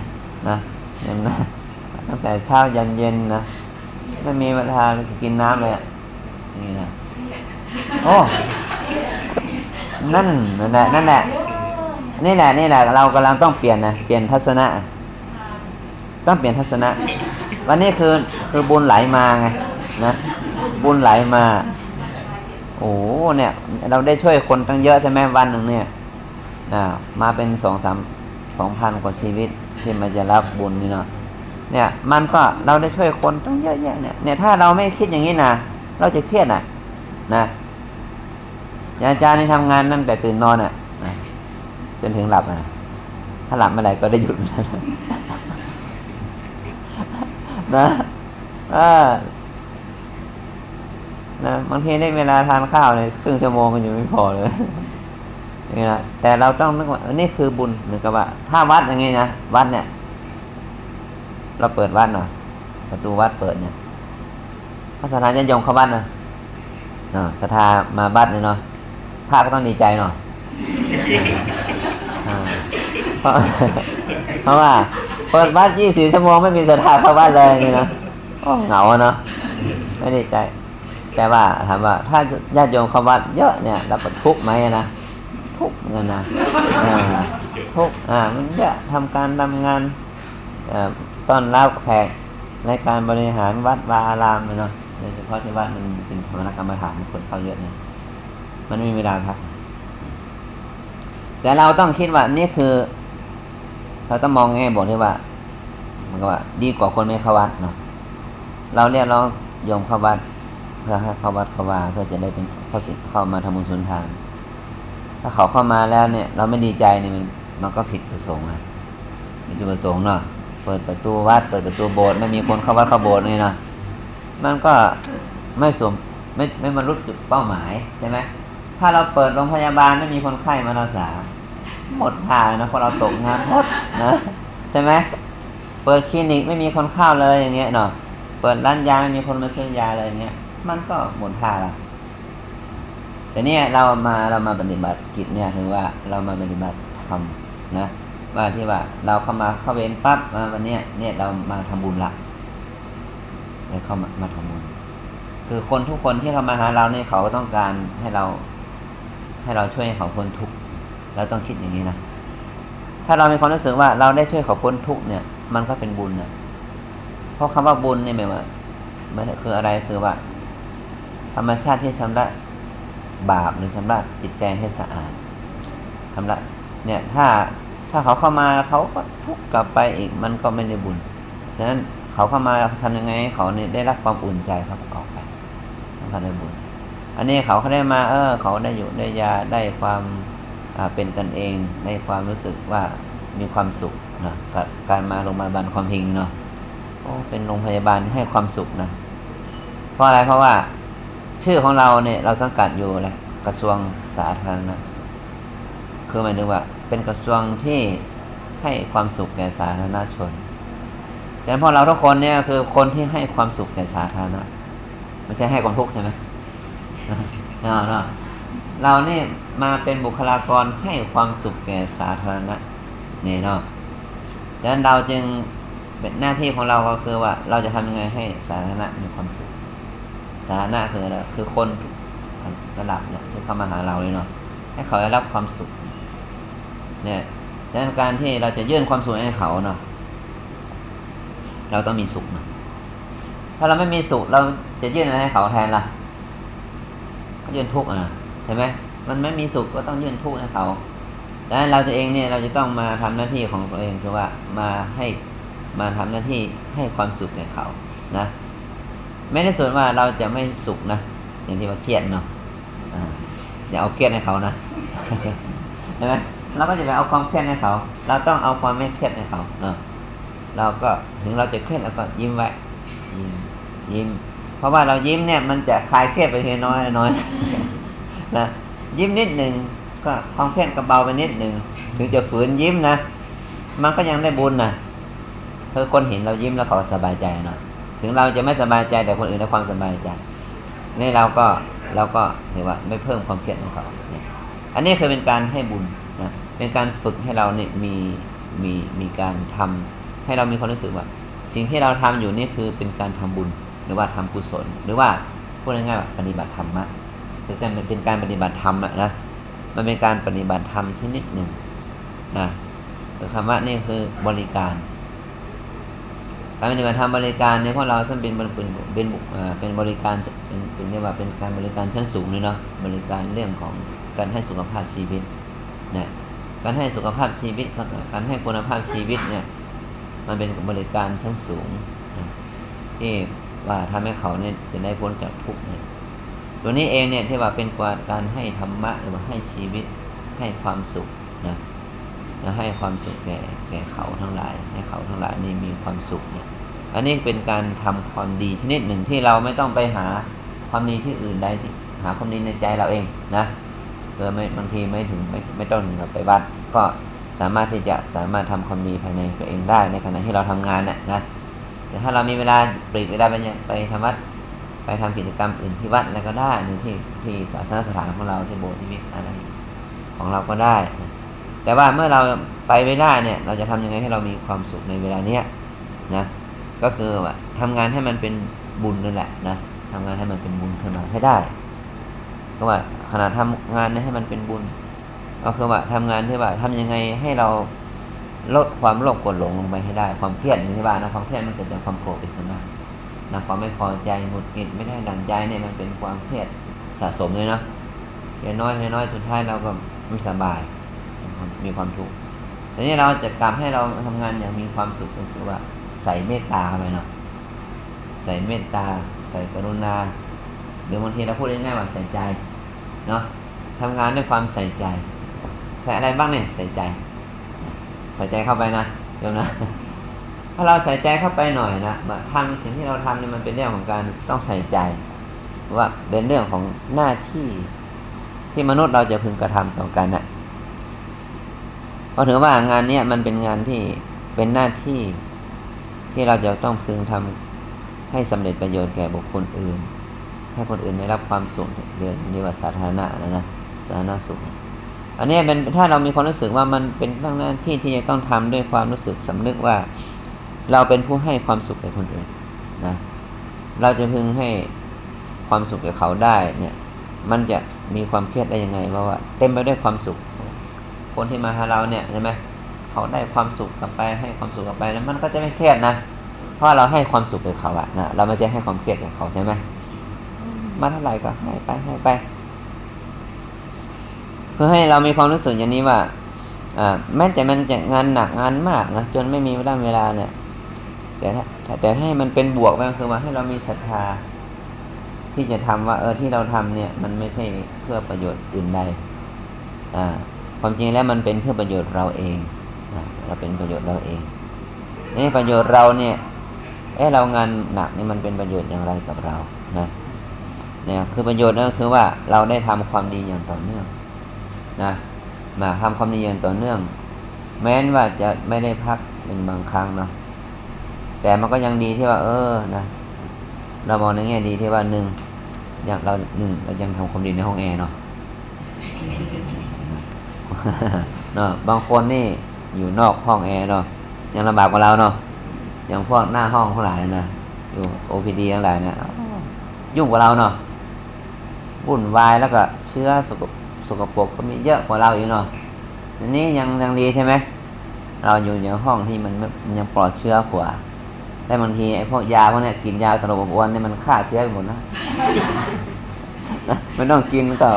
นะเนี่ยนะตั้งแต่เช้ายันเย็นนะไม่มีเวลากินน้ำเลยอะนี่นะโอ้นั่นนั่นแหละนั่นแหละ นี่แหละนี่แหละ เรากำลังต้องเปลี่ยนนะเปลี่ยนทัศนะ ต้องเปลี่ยนทัศนะวันนี้คือคือบุญไหลมาไงนะบุญไหลมา โอ้เนี่ย เราได้ช่วยคนตั้งเยอะใช่ไหมวันหนึ่งเนี่ยมาเป็นสองสามสองพันกว่าชีวิตที่มันจะรับบุญนี่เนาะเนี่ย มันก็เราได้ช่วยคนตั้งเยอะแยะเนี่ยเนี่ยถ้าเราไม่คิดอย่างนี้นะเราจะเครียดอะ นะอาจารย์นี่ทำงานนั่งแต่ตื่นนอนอะ จนถึงหลับอะถ้าหลับเมื่อไหร่ก็ได้หยุดนะนะนะบางทีได้เวลาทานข้าวเนี่ยครึ่งชั่วโมงก็ยังไม่พอเลยนี่นะแต่เราต้องนึกว่านี่คือบุญเหมือนกับว่า ถ้าวัดอย่างงี้นะวัดเนี่ย เราเปิดวัดหน่อยประตูวัดเปิดเนี่ยถ้าสถานยันยงเข้าวัดนะเนาะศรัทธามาบัดเนี่ยเนาะพระก็ต้องดีใจเนาะอ่า เพราะเพราะว่าเปิดวัดยี่สิบชั่วโมงไม่มีศรัทธาเข้าวัดเลยนี่นะโอ้เหงาอะเนาะไม่ดีใจ แต่ว่าถามว่า ถ้าญาติโยมเข้าวัดเยอะเนี่ยเราก็ทุกข์ไหมนะทุกข์เงินนะอ่าทุกข์อ่า มันเยอะทำการทำงานอ่าต้อนรับแขกในการบริหารวัดวาอารามเลยเนาะโดยเฉพาะที่วัดมันเป็นธรรมนกรรมฐานคนเข้าเยอะเนี่ยมันไม่มีเวลาพัก แต่เราต้องคิดว่านี่คือ เราต้องมองแง่บวกที่ว่า มันก็ว่า ดีกว่าคนไม่เข้าวัดเนาะเราเรียกร้องโยมเข้าวัด เพื่อให้เข้าวัดเข้าวาเพื่อจะได้เป็นเข้าสิเข้ามาทำบุญสุนทานถ้าเขาเข้ามาแล้วเนี่ย เราไม่ดีใจเนี่ยมันมันก็ผิดประสงค์อะมีจุดประสงค์เนาะเปิดประตูวัดเปิดประตูโบสถ์ไม่มีคนเข้าวัดเข้าโบสถ์นี่นะมันก็ไม่สมไม่ไม่บรรลุจุดเป้าหมายใช่ไหม ถ้าเราเปิดโรงพยาบาลไม่มีคนไข้มารักษา หมดทางนะพอเราตกงานหมดนะใช่ไหมเปิดคลินิกไม่มีคนเข้าเลยอย่างเงี้ยเนาะเปิดร้านยาไม่มีคนมาซื้อยาอะไรอย่างเงี้ย มันก็หมดท่าละแต่เนี่ยเรามาเรามาปฏิบัติกิจเนี่ยคือว่าเรามาปฏิบัติธรรมนะว่าที่ว่า เราเข้ามาเข้าเวรปั๊บมาวันเนี้ยเนี่ยเรามาทำบุญละเลยเข้ามามาทำบุญคือคนทุกคนที่เข้ามาหาเราเนี่ยเขาก็ต้องการให้เรา ให้เราช่วยให้เขาพ้นทุกข์เราต้องคิดอย่างนี้นะถ้าเรามีความรู้สึกว่าเราได้ช่วยเขาพ้นทุกข์เนี่ย มันก็เป็นบุญนะเพราะคำว่าบุญนี่หมายว่ามันคืออะไรคือว่า ธรรมชาติที่ชำระบาปหรือชำระจิตใจให้สะอาดชำระเนี่ย ถ้าถ้าเขาเข้ามาเขาก็ทุกข์กลับไปอีกมันก็ไม่ได้บุญฉะนั้นเขาเข้ามาทำยังไงเขาเนี่ยได้รับความอุ่นใจเขาก็ออกไปเขาได้บุญ อันนี้เขาเขาได้มา เออ เขาได้อยู่ได้ยาได้ความเป็นกันเองในความรู้สึกว่ามีความสุขนะกับการมาโรงพยาบาลความพิงเนาะโอ้เป็นโรงพยาบาลที่ให้ความสุขนะเพราะอะไรเพราะว่า ชื่อของเราเนี่ย เราสังกัดอยู่เลยกระทรวงสาธารณสุขคือหมายถึงว่า เป็นกระทรวงที่ให้ความสุขแก่สาธารณชนฉะนั้นพอเราทุกคนเนี่ยคือคนที่ให้ความสุขแก่สาธารณะไม่ใช่ให้ความทุกข์ใช่ไหม เนาเนาเราเนี่ยมาเป็นบุคลากรให้ความสุขแก่สาธารณะนี่เนาะดังนั้นเราจึงเป็นหน้าที่ของเราก็คือว่า เราจะทำยังไงให้สาธารณะมีความสุข สาธารณะคืออะไรคือคนระดับเนี่ยที่เข้ามาหาเราเลยเนาะให้เขาได้รับความสุข เนี่ยดังนั้นการที่เราจะยื่นความสุขให้เขาเนาะเราต้องมีสุขนะถ้าเราไม่มีสุขเราจะยื่นอะไรให้เขาแทนล่ะ ยื่นทุกข์อะใช่ไหมมันไม่มีสุขก็ต้องยื่นทุกข์ให้เขาดังนั้นเราจะเองเนี่ยเราจะต้องมาทำหน้าที่ของตัวเองคือว่ามาให้มาทำหน้าที่ให้ความสุขแก่เขานะไม่ได้ส่วนว่าเราจะไม่สุขนะอย่างที่ว่าเครียดเนาะอย่าเอาเครียดให้เขานะใช่ไหมเราก็จะไปเอาความเครียดให้เขา เราต้องเอาความไม่เครียดให้เขาเนาะเราก็ถึงเราจะเครียดเราก็ยิ้มไว้ยิ้มยิ้ม เพราะว่าเรายิ้มเนี่ยมันจะคลายเครียดไปทีน้อยน้อยนะยิ้มนิดหนึ่งก็ความเครียดก็เบาไปนิดหนึ่งถึงจะฝืนยิ้มนะมันก็ยังได้บุญนะเธอคนเห็นเรายิ้มแล้วเขาสบายใจเนาะถึงเราจะไม่สบายใจแต่คนอื่นได้ความสบายใจนี่เราก็เราก็ถือว่า ไม่เพิ่มความเครียดของเขาอันนี้คือเป็นการให้บุญนะเป็นการฝึกให้เราเนี่ยมีมีมีการทำให้เรามีความรู้สึกว่า สิ่งที่เราทำอยู่นี่คือเป็นการทำบุญห รือว่าทำกุศล หรือว่าพูดง่ายๆว่าปฏิบัติธรรมะคือการเป็นการปฏิบัติธรรมอะนะมันเป็นการปฏิบัติธรรมชนิดหนึ่งนะคือคำว่านี่คือบริการการปฏิบัติธรรมบริการเนี่ยพวกเราซึ่งเป็นเป็นเป็นเป็นบริการเป็นเป็นเรียกว่าเป็นการบริการชั้นสูงเลยเนาะบริการเรื่องของการให้สุขภาพชีวิตเนี่ยการให้สุขภาพชีวิตการให้คุณภาพชีวิตเนี่ย มันเป็นบริการชั้นสูงที่ ว่าทำให้เขาเนี่ยจะได้พ้นจากทุกข์เนี่ยตัวนี้เองเนี่ยที่ว่าเป็นการให้ธรรมะหรือว่าให้ชีวิตให้ความสุขนะจะให้ความสุขแก่แก่เขาทั้งหลาย ให้เขาทั้งหลายนี่มีความสุขเนี่ย อันนี้เป็นการทำความดีชนิดหนึ่งที่เราไม่ต้องไปหาความดีที่อื่นใดหาความดีในใจเราเองนะเพื่อไม่บางทีไม่ถึงไม่ไม่ต้องถึงกับไปวัด ก็สามารถที่จะสามารถทำความดีภายในตัวเองได้ในขณะที่เราทำงานน่ะนะ แต่ถ้าเรามีเวลาปลีกเวลาไปไปทำวัดไปทำกิจกรรมอื่นที่วัดแล้วก็ได้หรือที่ที่ศาสนสถานของเราที่โบสถ์ที่วิอะไรของเราก็ได้ แต่ว่าเมื่อเราไปไม่ได้เนี่ย เราจะทำยังไงให้เรามีความสุขในเวลาเนี้ยนะก็คือว่าทำงานให้มันเป็นบุญนั่นแหละนะทำงานให้มันเป็นบุญขึ้นมาให้ได้ ก็ว่าขณะทำงานให้มันเป็นบุญก็คือว่าทำงานที่ว่าทำยังไงให้เรา ลดความโลภกดหลงลงไปให้ได้ ความเครียดอย่างที่ว่านะความเครียดมันเกิดจากความโกรธเป็นส่วนมากนะความไม่พอใจหงุดหงิดไม่ได้ดังใจเนี่ยมันเป็นความเครียดสะสมเลยเนาะน้อยน้อยสุดท้ายเราก็ไม่สบาย มีความทุกข์ทีนี้เราจะกลับให้เราทำงานอย่างมีความสุขก็คือว่า ใส่เมตตาเข้าไปเนาะใส่เมตตา ใส่กรุณาหรือบางทีเราพูดง่ายๆว่าใส่ใจเนาะทำงานด้วยความใส่ใจ ใส่อะไรบ้างเนี่ยใส่ใจ ส่ใจเข้าไปนะเดี๋ยวนะ ถ้าเราใส่ใจเข้าไปหน่อยนะทำสิ่งที่เราทำนี่มันเป็นเรื่องของการต้องใส่ใจ ว่าเป็นเรื่องของหน้าที่ที่มนุษย์เราจะพึงกระทำต่อกันนะ่ะเพราะถือว่างานเนี้ยมันเป็นงานที่เป็นหน้าที่ที่เราจะต้องพึงทำให้สำเร็จประโยชน์แก่บุคคลอื่น ให้คนอื่นได้รับความสุขเรื่องนี้ว่าสาธารณะนะนะสาธารณสุข อันนี้เป็นถ้าเรามีความรู้สึกว่ามันเป็นหน้าที่ที่จะต้องทำด้วยความรู้สึกสำนึกว่า เราเป็นผู้ให้ความสุขแก่คนอื่นนะเราจะพึงให้ความสุขแก่เขาได้เนี่ย มันจะมีความเครียดได้ยังไงเพราะว่า เต็มไปด้วยความสุข คนที่มาหาเราเนี่ยใช่ไหมเขาได้ความสุขกลับไปให้ความสุขกลับไปแล้วมันก็จะไม่เครียดนะเพราะเราให้ความสุขกับเขาอะนะเราไม่ใช่ให้ความเครียดกับเขาใช่ไหมมาเท่าไหร่ก็ให้ไปให้ไป เพื่อให้เรามีความรู้สึกอย่างนี้ว่าแม้แต่มันจะงานหนักงานมากนะจนไม่มีเวลาเวลาเนี่ย แต่ถ้าแต่ให้มันเป็นบวกก็คือว่าให้เรามีศรัทธา ที่จะทำว่า เออที่เราทำเนี่ย มันไม่ใช่เพื่อประโยชน์อื่นใดอ่า ความจริงแล้วมันเป็นเพื่อประโยชน์เราเองเราเป็นประโยชน์เราเองนี่ประโยชน์เราเนี่ยเอ้เรางานหนักนี่มันเป็นประโยชน์อย่างไรกับเรานะเนี่ยคือประโยชน์นั่นคือว่าเราได้ทำความดีอย่างต่อเนื่อง นะมาทำความดีอย่างต่อเนื่อง แม้นว่าจะไม่ได้พักเป็นบางครั้งเนาะแต่มันก็ยังดีที่ว่า เออนะเรามองในแง่ดีที่ว่าหนึ่งอย่างเราหนึ่งเรายังทำความดีในห้องแอร์เนาะเนาะบางคนนี่อยู่นอกห้องแอร์เนาะยังลำบากกว่าเราเนาะอย่างพวกหน้าห้องทั้งหลายนะอยู่โอพีดีทั้งหลายเนี่ยยุ่งกว่าเราเนาะวุ่นวายแล้วก็เชื้อสกป สกปรกก็มีเยอะกว่าเราอีกเนาะอันนี้ยังยังดีใช่ไหมเราอยู่ในห้องที่มันยังปลอดเชื้อกว่าแต่บางทีไอ้พวกยาพวกนี้กินยาตลบอบอวนเนี่ยมันฆ่าเชื้อไปหมดนะไม่ต้องกินก็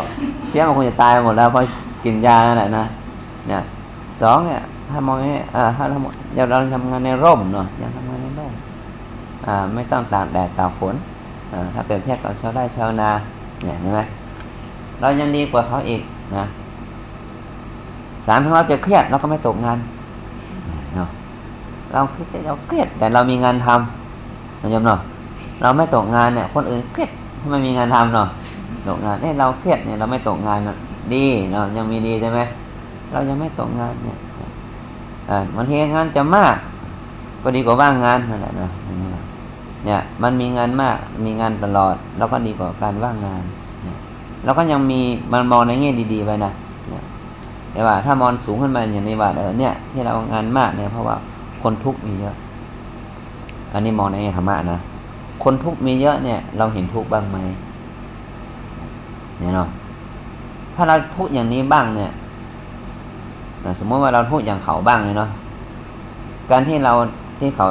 เชื้อมันคงจะตายหมดแล้วเพราะกินยานั่นแหละนะเนี่ยสองเนี่ยถ้ามองอย่างนี้อ่าถ้าเราเราเราทำงานในร่มเนาะยังทำงานในร่มอ่าไม่ต้องตากแดดตากฝนอ่าถ้าเปรียบเทียบกับชาวไร่ชาวนาเนี่ยเห็นไหม เรายังดีกว่าเขาอีกนะสามถึงเราจะเครียดเราก็ไม่ตกงานเนาะเราคิดเราเครียดแต่เรามีงานทำนะยมเนาะเราไม่ตกงานเนี่ย คนอื่นเครียดถ้าไมมีงานทำเนาะตกงานเนี่ยเราเครียดเนี่ยเราไม่ตกงานดีเนาะยังมีดีใช่ไหมเรายังไม่ตกงานเนี่ยบางทีงานจะมาก ก็ดีกว่าว่างงานนั่นแหละนะเนี่ย มันมีงานมากมีงานตลอด แล้วก็ดีกว่าการว่างงาน เนี่ยแล้วก็ยังมีมันมองในแง่ดีๆไปนะเนี่ยแต่ว่าถ้ามองสูงขึ้นมาอย่างนี้ว่าเออเนี่ย ที่เรางานมากเนี่ยเพราะว่าคนทุกข์มีเยอะ อันนี้มองในแง่ธรรมะนะคนทุกข์มีเยอะเนี่ย เราเห็นทุกข์บ้างไหมเนี่ยเนาะถ้าเราทุกข์อย่างนี้บ้างเนี่ยสมมติว่าเราทุกข์อย่างเขาบ้างเลยเนาะการที่เราที่เขา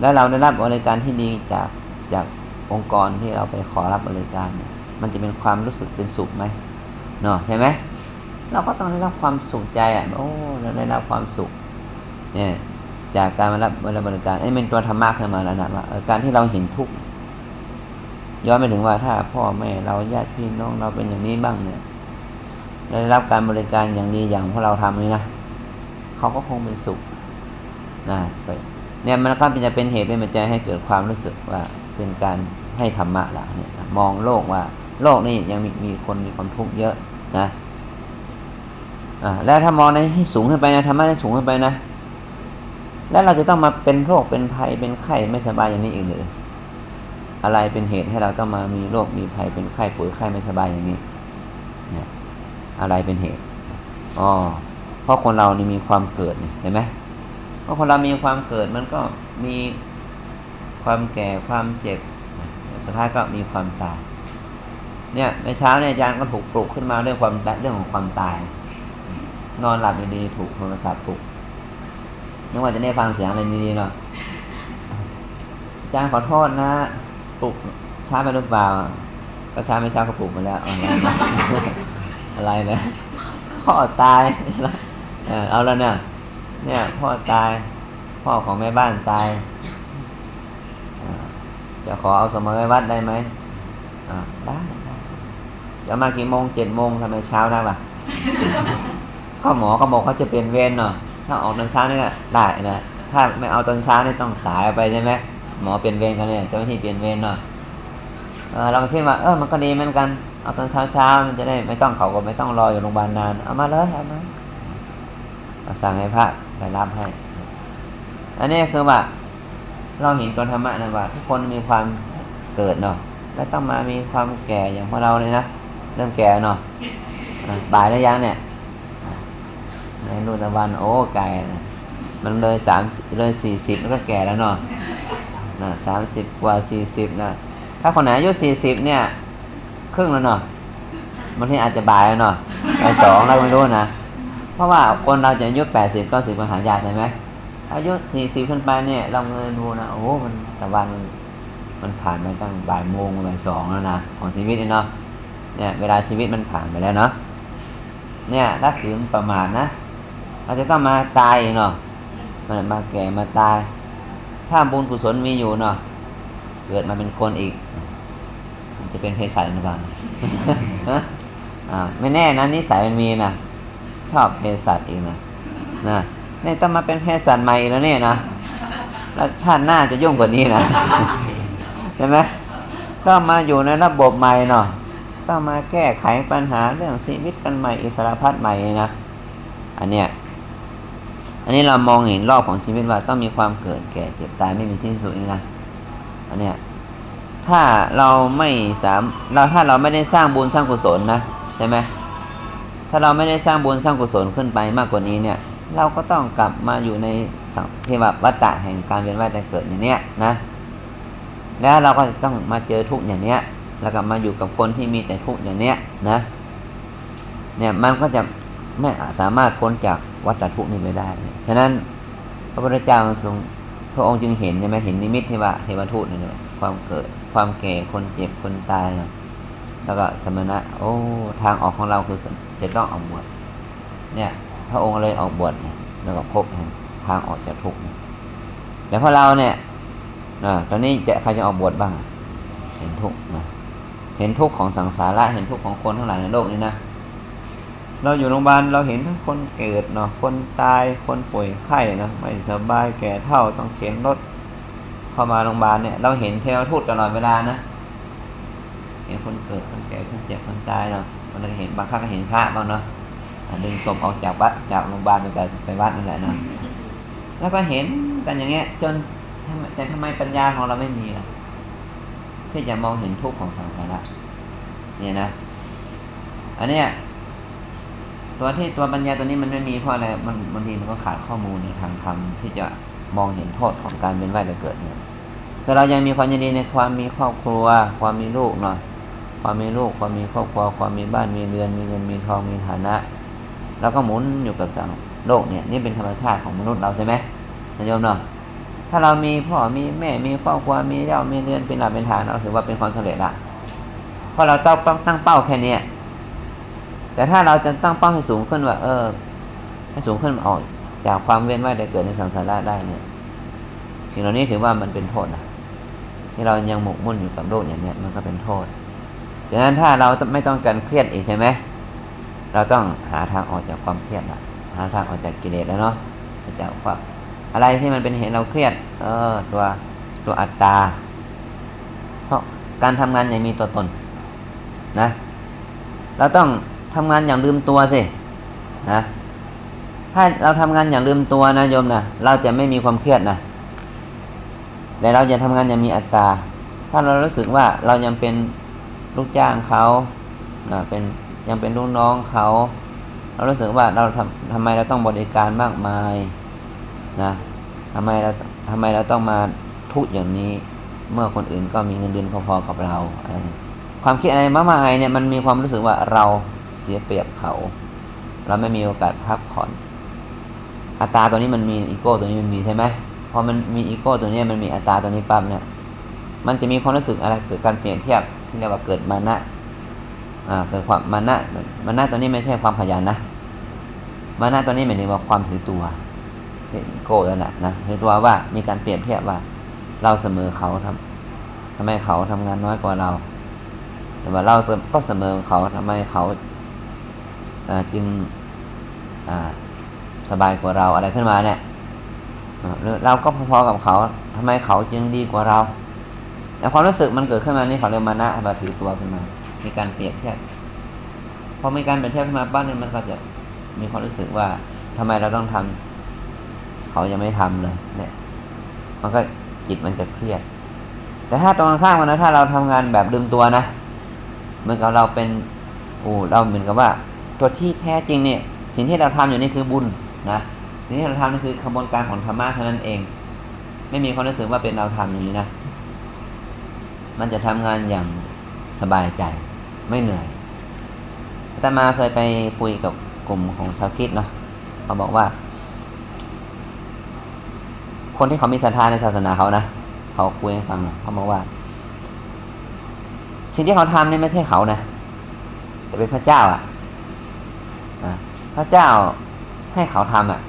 แล้วเราได้รับบริการที่ดีจากจากองค์กรที่เราไปขอรับบริการเนี่ย มันจะเป็นความรู้สึกเป็นสุขไหมเนาะใช่ไหมเราก็ต้องได้รับความสุขใจอะโอ้เราได้รับความสุข เนี่ย จากการมารับบริการไอ้เป็นตัวธรรมะขึ้นมาแล้วนะว่าการที่เราเห็นทุกข์ย้อนไปถึงว่าถ้าพ่อแม่เราญาติพี่น้องเราเป็นอย่างนี้บ้างเนี่ยได้รับการบริการอย่างดีอย่างพวกเราทำนี่นะเขาก็คงเป็นสุขนะไปเนี่ยมันก็จะเป็นเหตุเป็นปัจจัยให้เกิดความรู้สึกว่าเป็นการให้ธรรมะละเนี่ยมองโลกว่า โลกนี่ยังมีมีคนมีความทุกข์เยอะนะอ่าแล้วถ้ามองในให้สูงขึ้นไปนะธรรมะให้สูงขึ้นไปนะ แล้วเราจะต้องมาเป็นโรคเป็นภัยเป็นไข้ไม่สบายอย่างนี้อีกหรืออะไรเป็นเหตุให้เราต้องมามีโรคมีภัยเป็นไข้ป่วยไข้ไม่สบายอย่างนี้เนี่ยอะไรเป็นเหตุอ๋อเพราะคนเรานี่มีความเกิดเห็นไหมเพราะคนเรามีความเกิดมันก็มีความแก่ความเจ็บสุดท้ายก็มีความตาย เนี่ยในเช้าเนี่ยอาจารย์ก็ถูกปลุกขึ้นมาเรื่องความเรื่องของความตาย นอนหลับดีๆถูกโทรศัพท์ปลุกนึกว่าจะได้ฟังเสียงอะไรดีๆเนาะอาจารย์ขอโทษนะปลุกช้าไปหรือเปล่าก็ช้าไม่ช้าก็ปลุกมาแล้ว อะไรนะพ่อตายเออเอาแล้วเนี่ยเนี่ย พ่อตาย พ่อของแม่บ้านตายจะขอเอาสมมติวัดได้ไหมได้ ได้จะมากี่โมงเจ็ดโมงทำไมเช้าได้ปะข้าหมอก็บอกเขาจะเป็นเวรเนาะถ้าออกตอนเช้านี่ก็ได้นะถ้าไม่เอาตอนเช้านี่ต้องสายไปใช่ไหมหมอเปลี่ยนเวรกันเนี่ยเจ้าหน้าที่เปลี่ยนเวรเนาะเราก็คิดว่าเออมันก็ดีเหมือนกันเอาตอนเช้าเช้ามันจะได้ไม่ต้องเขาก็ไม่ต้องรออยู่โรงพยาบาลนานเอามาเลยเอามาสั่งให้พระไปรับให้ อันนี้คือว่า เราเห็นตัวธรรมะนะว่าทุกคนมีความเกิดเนาะและต้องมามีความแก่อย่างพวกเราเลยนะ เริ่มแก่เนาะบ่ายแล้วยังเนี่ยในรุ่นตะวันโอ้ไก่มันเลยสามเลยสี่สิบแล้วก็แก่แล้วเนาะนะสามสิบกว่าสี่สิบนะถ้าคนไหนอายุสี่สิบเนี่ย ครึ่งแล้วเนาะบางทีอาจจะบ่ายแล้วเนาะบ่ายสองเราไม่รู้นะเพราะว่าคนเราจะอายุแปดสิบเก้าสิบมันหายากใช่ไหมอายุสี่สิบขึ้นไปเนี่ย เราเงินดูนะโอ้มันตะวันมันผ่านไปตั้งบ่ายโมงบ่ายสองแล้วนะของชีวิตเนาะ เนี่ย เวลาชีวิตมันผ่านไปแล้วเนาะเนี่ยถ้าถือประมาทนะเราจะต้องมาตายเนาะมันมาแก่มาตาย ถ้าบุญกุศลมีอยู่เนาะเกิดมาเป็นคนอีก มันจะเป็นเภสัชหรือเปล่าอ่าไม่แน่นะนิสัยมันมีนะชอบเภสัชอีกนะนะนี่ต้องมาเป็นเภสัชใหม่แล้วเนี่ยนะแล้วชาติหน้าจะยุ่งกว่านี้นะใช่ไหมต้องมาอยู่ในระบบใหม่เนาะ ต้องมาแก้ไขปัญหาเรื่องชีวิตกันใหม่อิสระพัฒใหม่นะอันเนี้ยอันนี้เรามองเห็นรอบของชีวิตว่าต้องมีความเกิดแก่เจ็บตายไม่มีที่สุดนี่นะอันเนี้ยถ้าเราไม่สามเราถ้าเราไม่ได้สร้างบุญสร้างกุศลนะใช่ไหมถ้าเราไม่ได้สร้างบุญสร้างกุศลขึ้นไปมากกว่านี้เนี่ย เราก็ต้องกลับมาอยู่ในสังที่ว่าวัฏฏะแห่งการเวียนว่ายตายเกิดอย่างเนี้ยนะ แล้วเราก็ต้องมาเจอทุกข์อย่างเนี้ย แล้วก็มาอยู่กับคนที่มีแต่ทุกข์อย่างเนี้ยนะ เนี่ยมันก็จะไม่สามารถพ้นจากวัฏทุกข์นี้ไปได้ ฉะนั้นพระพุทธเจ้าทรงพระองค์จึงเห็นใช่ไหมเห็นนิมิตที่ว่าเทวทูตเนี่ยความเกิด ความแก่ คนเจ็บ คนตายนะแล้วก็สมณะ โอ้ ทางออกของเราคือจะต้องออกบวช เนี่ย พระองค์เลยออกบวชแล้วก็พบทางออกจากทุกข์แต่พอเราเนี่ยตอนนี้จะใครจะออกบวชบ้าง เห็นทุกข์นะ เห็นทุกข์ของสังสาระเห็นทุกข์ของคนทั้งหลายในโลกนี้นะเราอยู่โรงพยาบาลเราเห็นทั้งคนเกิดเนาะคนตายคนป่วยไข้เนาะไม่สบายแก่เท่าต้องเข็นรถเข้ามาโรงพยาบาลเนี่ย เราเห็นเทวทูตตลอดเวลานะเห็นคนเกิดคนแก่คนเจ็บคนตายเนาะมันเห็นบางครั้งก็เห็นพระบ้างเนาะดึงศพออกจากวัดจากโรงพยาบาลไปไปวัดนั่นแหละนะแล้วก็เห็นกันอย่างเงี้ย จนแต่ทำไมปัญญาของเราไม่มีล่ะ ที่จะมองเห็นทุกข์ของสังสาระเนี่ยนะอันเนี้ยตัวที่ตัวปัญญาตัวนี้มันไม่มีเพราะอะไรมันบางทีมันก็ขาดข้อมูลในทางธรรมที่จะมองเห็นโทษของการเป็นว่ายและเกิดเนี่ยแต่เรายังมีความยินดีในความมีครอบครัว ความมีลูกเนาะความมีลูกความมีครอบครัว ความมีบ้านมีเรือนมีเงินมีทองมีฐานะ แล้วก็หมุนอยู่กับสังโลกเนี่ยนี่เป็นธรรมชาติของมนุษย์เราใช่ไหมนายโยมเนาะ ถ้าเรามีพ่อมีแม่มีครอบครัวมีเจ้ามีเรือนเป็นหลักเป็นฐานเราถือว่าเป็นความสำเร็จละเพราะเราต้องตั้งเป้าแค่นี้แต่ถ้าเราจะตั้งเป้าให้สูงขึ้นว่า เออ ให้สูงขึ้นออกจากความเวียนว่ายได้เกิดในสังสาระได้เนี่ย สิ่งเหล่านี้ถือว่ามันเป็นโทษนะที่เรายังหมกมุ่นอยู่กับโลกอย่างเนี้ยมันก็เป็นโทษดังนั้นถ้าเราไม่ต้องการเครียดอีกใช่ไหมเราต้องหาทางออกจากความเครียดละหาทางออกจากกิเลสแล้วเนาะจากความ อะไรที่มันเป็นเหตุเราเครียด เออ ตัวตัวอัตตา เพราะการทำงานอย่างมีตัวตน นะ เราต้องทำงานอย่างลืมตัวสิ นะ ถ้าเราทำงานอย่างลืมตัวนะโยมนะเราจะไม่มีความเครียดนะแต่เราจะทำงานอย่างมีอัตตา ถ้าเรารู้สึกว่าเรายังเป็นลูกจ้างเขาเป็นยังเป็นลูกน้องเขา เรารู้สึกว่าเราทำทำไมเราต้องบริการมากมาย นะทำไมเราทำไมเราต้องมาทุกอย่างนี้ เมื่อคนอื่นก็มีเงินเดือนพอๆกับเราอะไรความคิดอะไรมากมายเนี่ยมันมีความรู้สึกว่าเราเสียเปรียบเขา เราไม่มีโอกาสพักผ่อน อัตราตัวนี้มันมีอีโก้ตัวนี้มันมีใช่ไหมพอมันมีอีโก้ตัวนี้มันมีอัตราตัวนี้ปั๊บเนี่ย มันจะมีความรู้สึกอะไรเกิดการเปลี่ยนเทียบที่เรียกว่าเกิดมานะอ่าเกิดความมานะมานะตัวนี้ไม่ใช่ความขยันนะมานะตัวนี้หมายถึงว่าความถือตัว โก้แล้วนะนะถือตัวว่ามีการเปรียบเทียบว่า เราเสมอเขาทำทำไมเขาทำงานน้อยกว่าเรา แต่ว่าเราก็เสมอเขาทำไมเขาจึงสบายกว่าเราอะไรขึ้นมาเนี่ยเราก็พอๆกับเขาทำไมเขาจึงดีกว่าเราแต่ความรู้สึกมันเกิดขึ้นมานี่เขาเรียกมานะมาถือตัวขึ้นมา มีการเปรียบเทียบพอมีการเปรียบเทียบขึ้นมาบ้านนี่มันก็จะมีความรู้สึกว่าทำไมเราต้องทำ เขายังไม่ทำเลย เนี่ย มันก็จิตมันจะเครียด แต่ถ้าตรงข้างมันนะถ้าเราทำงานแบบลืมตัวนะเหมือนกับเราเป็นโอ้เราเหมือนกับว่า ตัวที่แท้จริงเนี่ย สิ่งที่เราทำอยู่นี่คือบุญนะสิ่งที่เราทำนี่คือขบวนการของธรรมะเท่านั้นเอง ไม่มีความรู้สึกว่าเป็นเราทำอย่างนี้นะมันจะทำงานอย่างสบายใจ ไม่เหนื่อยแต่มาเคยไปคุยกับกลุ่มของชาวคิดเนาะเขาบอกว่า คนที่เขามีศรัทธาในศาสนาเขานะเขาคุยให้ฟังเขาบอกว่า สิ่งที่เขาทำนี่ไม่ใช่เขานะแต่เป็นพระเจ้าอะพระเจ้าให้เขาทำอะ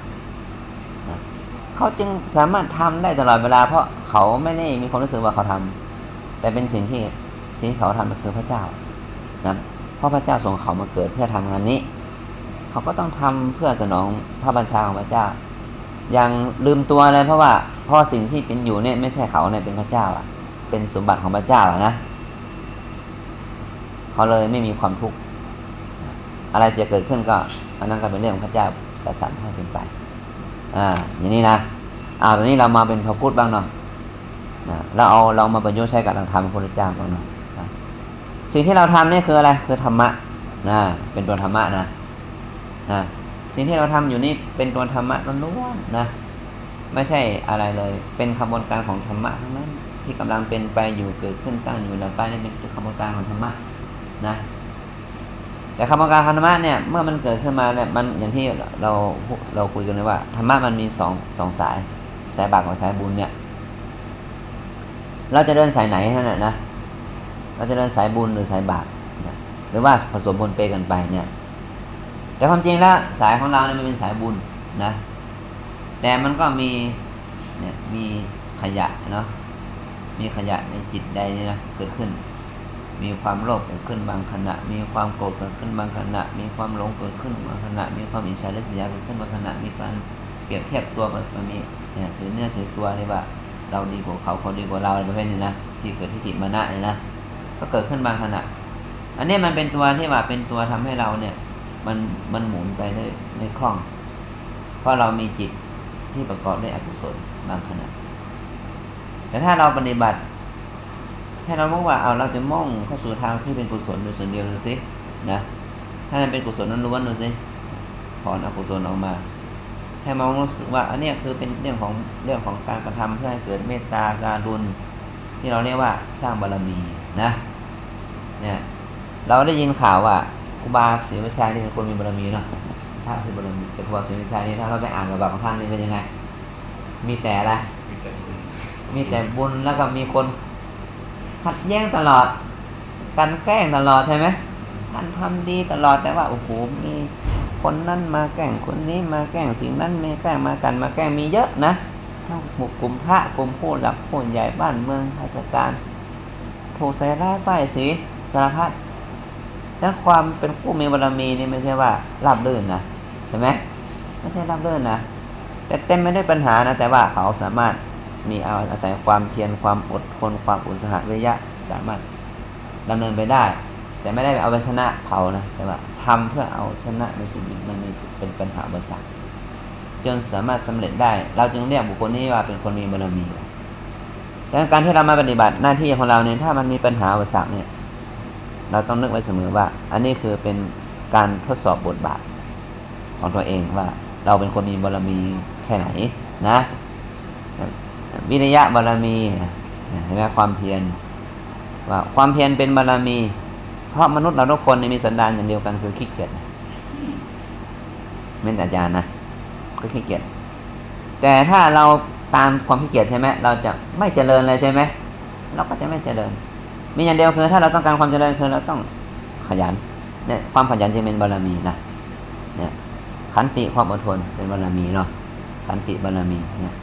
เขาจึงสามารถทำได้ตลอดเวลา เพราะเขาไม่ได้มีความรู้สึกว่าเขาทำแต่เป็นสิ่งที่สิ่งที่เขาทำคือพระเจ้านะเพราะพระเจ้าส่งเขามาเกิดเพื่อทำงานนี้ เขาก็ต้องทำเพื่อสนองพระบัญชาของพระเจ้า อย่างลืมตัวเลยเพราะว่าพราะสิ่งที่เป็นอยู่เนี่ยไม่ใช่เขาเนี่ยเป็นพระเจ้าอะ เป็นสมบัติของพระเจ้าอะนะเขาเลยไม่มีความทุกข์อะไรจะเกิดขึ้นก็อันนั้นก็เป็นเรื่องของพระเจ้าแต่สั่งให้เป็นไป อ่า อย่างนี้นะอ่าตอนนี้เรามาเป็นพระพุทธบ้างเนาะนะเราเอาเรามาประยุกต์ใช้กับทางธรรมพระพุทธเจ้าบ้างเนาะสิ่งที่เราทำนี่คืออะไร คือธรรมะนะเป็นตัวธรรมะนะนะ สิ่งที่เราทำอยู่นี่เป็นตัวธรรมะล้วนๆนะ ไม่ใช่อะไรเลย เป็นขบวนการของธรรมะทั้งนั้นที่กำลังเป็นไปอยู่เกิดขึ้นตั้งอยู่แล้วไปนี่เป็นขบวนการของธรรมะนะ แต่ขบวนการธรรมะเนี่ย เมื่อมันเกิดขึ้นมาเนี่ยมันอย่างที่เราเราคุยกันเลยว่าธรรมะมันมีสองสองสาย สายบาปกับสายบุญเนี่ย เราจะเดินสายไหนนั่นแหละนะเราจะเดินสายบุญหรือสายบาปหรือว่าผสมปนเปกันไปเนี่ย แต่ความจริงแล้วสายของเราเนี่ยมันเป็นสายบุญนะ แต่มันก็มีเนี่ยมีขยะเนาะมีขยะในจิตใดเนี่ยนะเกิดขึ้น มีความโลภเกิดขึ้นบางขณะ มีความโกรธเกิดขึ้นบางขณะ มีความหลงเกิดขึ้นบางขณะ มีความอิจฉาริษยาเกิดขึ้นบางขณะ มีการเปรียบเทียบตัวมันมีเนี่ยถือเนื้อถือตัวนี่ว่า เราดีกว่าเขาเขาดีกว่าเราอะไรประเภทนี้นะที่เกิดที่จิตมานะเนี่ยนะก็เกิดขึ้นบางขณะ อันนี้มันเป็นตัวที่ว่าเป็นตัวทำให้เราเนี่ย มันมันหมุนไปในในคล่อง เพราะเรามีจิตที่ประกอบด้วยอกุศลบางขณะแต่ถ้าเราปฏิบัติให้เราบอกว่าเอาเราจะมุ่งเข้าสู่ทางที่เป็นกุศลโดยส่วนเดียวดูสินะถ้ามันเป็นกุศลนั้นล้วนดูสิถอนอกุศลออกมา ให้มองรู้สึกว่าอันนี้คือเป็นเรื่องของเรื่องของการกระทำเพื่อให้เกิดเมตตาการรุนที่เราเรียกว่าสร้างบารมีนะเนี่ยเราได้ยินข่าวว่า รูบาศรีวิชัยนี่เป็นคนมีบารมีเนาะถ้าคือบารมีแต่ครูบาศรีวิชัยนี่ถ้าเราไปอ่านประวัติของท่านนี่เป็นยังไง มีแต่อะไรมีแต่บุญมีแต่บุญแล้วก็มีคนขัดแย้งตลอดกันแกล้งตลอดใช่ไหมท่านทำดีตลอดแต่ว่าโอ้โหมีคนนั้นมาแกล้งคนนี้มาแกล้งสิ่งนั้นมาแกล้งมากันมาแกล้งมีเยอะนะทั้งหมู่กลุ่มพระกลุ่มผู้หลักผู้ใหญ่บ้านเมืองราชการถูกใส่ร้ายป้ายสีสารพัด ดังความเป็นผู้มีบารมีนี่ไม่ใช่ว่าราบรื่นนะใช่ไหมไม่ใช่ราบรื่นนะแต่เต็มไม่ได้ปัญหานะ แต่ว่าเขาสามารถมีเอาอาศัยความเพียรความอดทนความอุตสาหะวิยะ สามารถดำเนินไปได้ แต่ไม่ได้เอาไปชนะเขานะแต่ว่าทำเพื่อเอาชนะในสิ่งนี้มันมีเป็นปัญหาอุปสรรคจนสามารถสำเร็จได้ เราจึงเรียกบุคคลนี้ว่าเป็นคนมีบารมีดังนั้นการที่เรามาปฏิบัติหน้าที่ของเราเนี่ยถ้ามันมีปัญหาอุปสรรคเนี่ย เราต้องนึกไว้เสมอว่า อันนี้คือเป็นการทดสอบบทบาทของตัวเองว่า เราเป็นคนมีบารมีแค่ไหนนะวิริยะบารมีเห็นไหมความเพียรว่าความเพียรเป็นบารมี เพราะมนุษย์เราทุกคนมีสันดานอย่างเดียวกันคือขี้เกียจเป็นอาจารย์นะก็ขี้เกียจแต่ถ้าเราตามความขี้เกียจใช่ไหมเราจะไม่เจริญเลยใช่ไหมเราก็จะไม่เจริญ มีอย่างเดียวคือถ้าเราต้องการความเจริญคือเราต้องขยันเนี่ยความขยันจึงเป็นบารมีนะเนี่ยขันติความอดทนเป็นบารมีเนาะขันติบารมีเนี่ย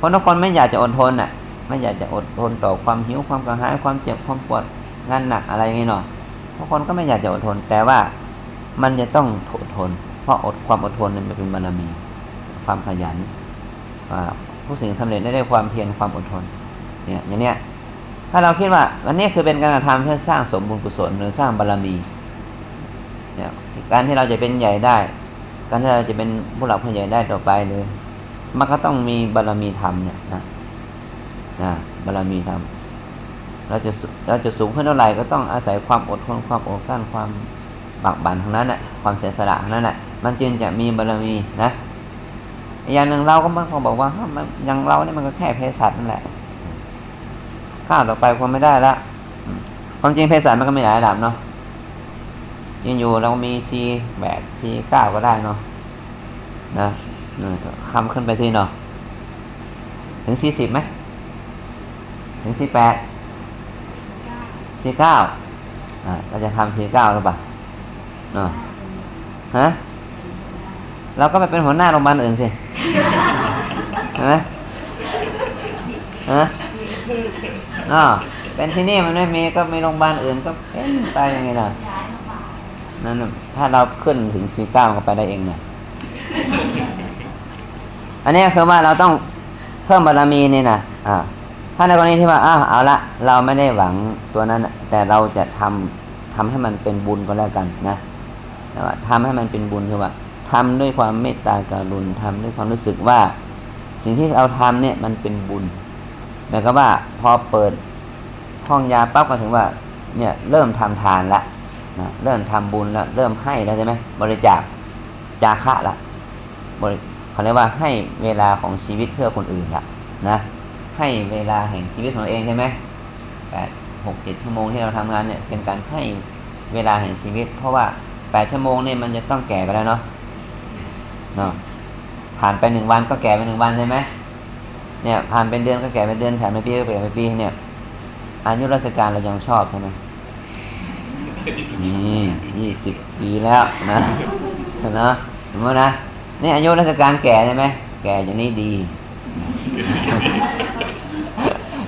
คนทุกคนไม่อยากจะอดทนอะ ไม่อยากจะอดทนต่อความหิวความกระหายความเจ็บความปวดงานหนักอะไรอย่างเงี้ยเนาะทุกคนก็ไม่อยากจะอดทน แต่ว่ามันจะต้องอดทน เพราะอดความอดทนมันเป็นบารมี ความขยันผู้สิ่งสำเร็จได้ด้วยความเพียรความอดทน เนี่ยอย่างเนี้ย ถ้าเราคิดว่าวันนี้คือเป็นการกระทำเพื่อสร้างสมบุญกุศลหรือสร้างบารมีเนี่ยการที่เราจะเป็นใหญ่ได้ การที่เราจะเป็นผู้หลักผู้ใหญ่ได้ต่อไปเลยมันก็ต้องมีบารมีธรรมเนี่ยนะนะบารมีธรรมเราจะเราจะสูงขึ้นเท่าไหร่ก็ต้องอาศัยความอดทนความอดกลั้นความบักบันทั้งนั้นแหละความเสียสละทั้งนั้นแหละมันจึงจะมีบารมีนะอย่างหนึ่งเราก็มันเขาบอกว่ามันอย่างเราเนี่ยมันก็แค่เภสัชนั่นแหละ ข้าวต่อไปคงไม่ได้ละความจริงเภสัชมันก็ไม่หลายระดับเนาะยังอยู่เรามีซีแบกซีเก้าก็ได้เนาะนะคำขึ้นไปสิเนาะถึงสี่สิบไหมถึงสี่แปดสี่เก้าอ่าเราจะทำสี่เก้าหรือเปล่าเนาะฮะเราก็ไปเป็นหัวหน้าโรงพยาบาลอื่นสิเห็นไหมฮะ อ๋อเป็นที่นี่มันไม่มีก็มีโรงพยาบาลอื่นก็เป็นไปยังไงล่ะนั่นถ้าเราขึ้นถึงสี่เก้าก็ไปได้เองเนี่ยอันนี้คือว่าเราต้องเพิ่มบารมีนี่นะอ่า ถ้าในกรณีที่ว่าอ้าวเอาละเราไม่ได้หวังตัวนั้นแต่เราจะทำทำให้มันเป็นบุญก็แล้วกันนะแต่ว่าทำให้มันเป็นบุญคือว่าทำด้วยความเมตตากรุณทำด้วยความรู้สึกว่า สิ่งที่เราทำเนี่ยมันเป็นบุญ หมายความว่าพอเปิดห้องยาปั๊บก็ถึงว่า เนี่ยเริ่มทำทานละนะเริ่มทำบุญล้วเริ่มให้แล้วใช่ไหมบริจาคจาคะละบริเขาเรียกว่าให้เวลาของชีวิตเพื่อคนอื่นละนะให้เวลาแห่งชีวิตของตัวเองใช่ไหมแปดหกเจ็ดชั่วโมงที่เราทำงานเนี่ยเป็นการให้เวลาแห่งชีวิต เพราะว่าแปดชั่วโมงเนี่ยมันจะต้องแก่ไปแล้วเนาะเนาะผ่านไปหนึ่งวันก็แก่ไปหนึ่งวันใช่ไหม เนี่ยผ่านเป็นเดือนก็แก่เป็นเดือนแผ่านไปปีก็แก่ไปปีเนี่ยอายุราชการเรายังชอบใช่ไหมนี่ยี่สิบปีแล้วนะนะสมมตินะนี่อายุราชการแก่ใช่ไหมแก่อย่างนี้ดี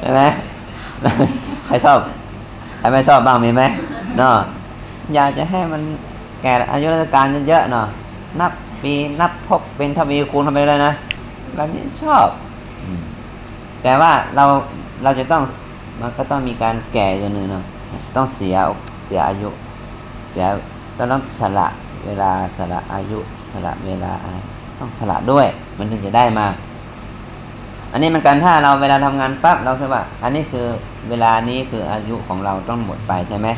ใช่ไหมใครชอบใครไม่ชอบบ้างมีไหมเนาะอยากจะให้มันแก่อายุราชการเยอะๆเนาะนับปีนับพบเป็นทวีคูณทำไปเลยนะแบบนี้ชอบ แต่ว่าเราเราจะต้องมันก็ต้องมีการแก่อย่างหนึ่งเนาะต้องเสียเสียอายุ เสียต้องสละเวลาสละอายุสละเวลาอะไรต้องสละด้วย มันถึงจะได้มา อันนี้มันกันถ้าเราเวลาทำงานปั๊บเราคิดว่าอันนี้คือเวลานี้คืออายุของเราต้องหมดไปใช่ไหม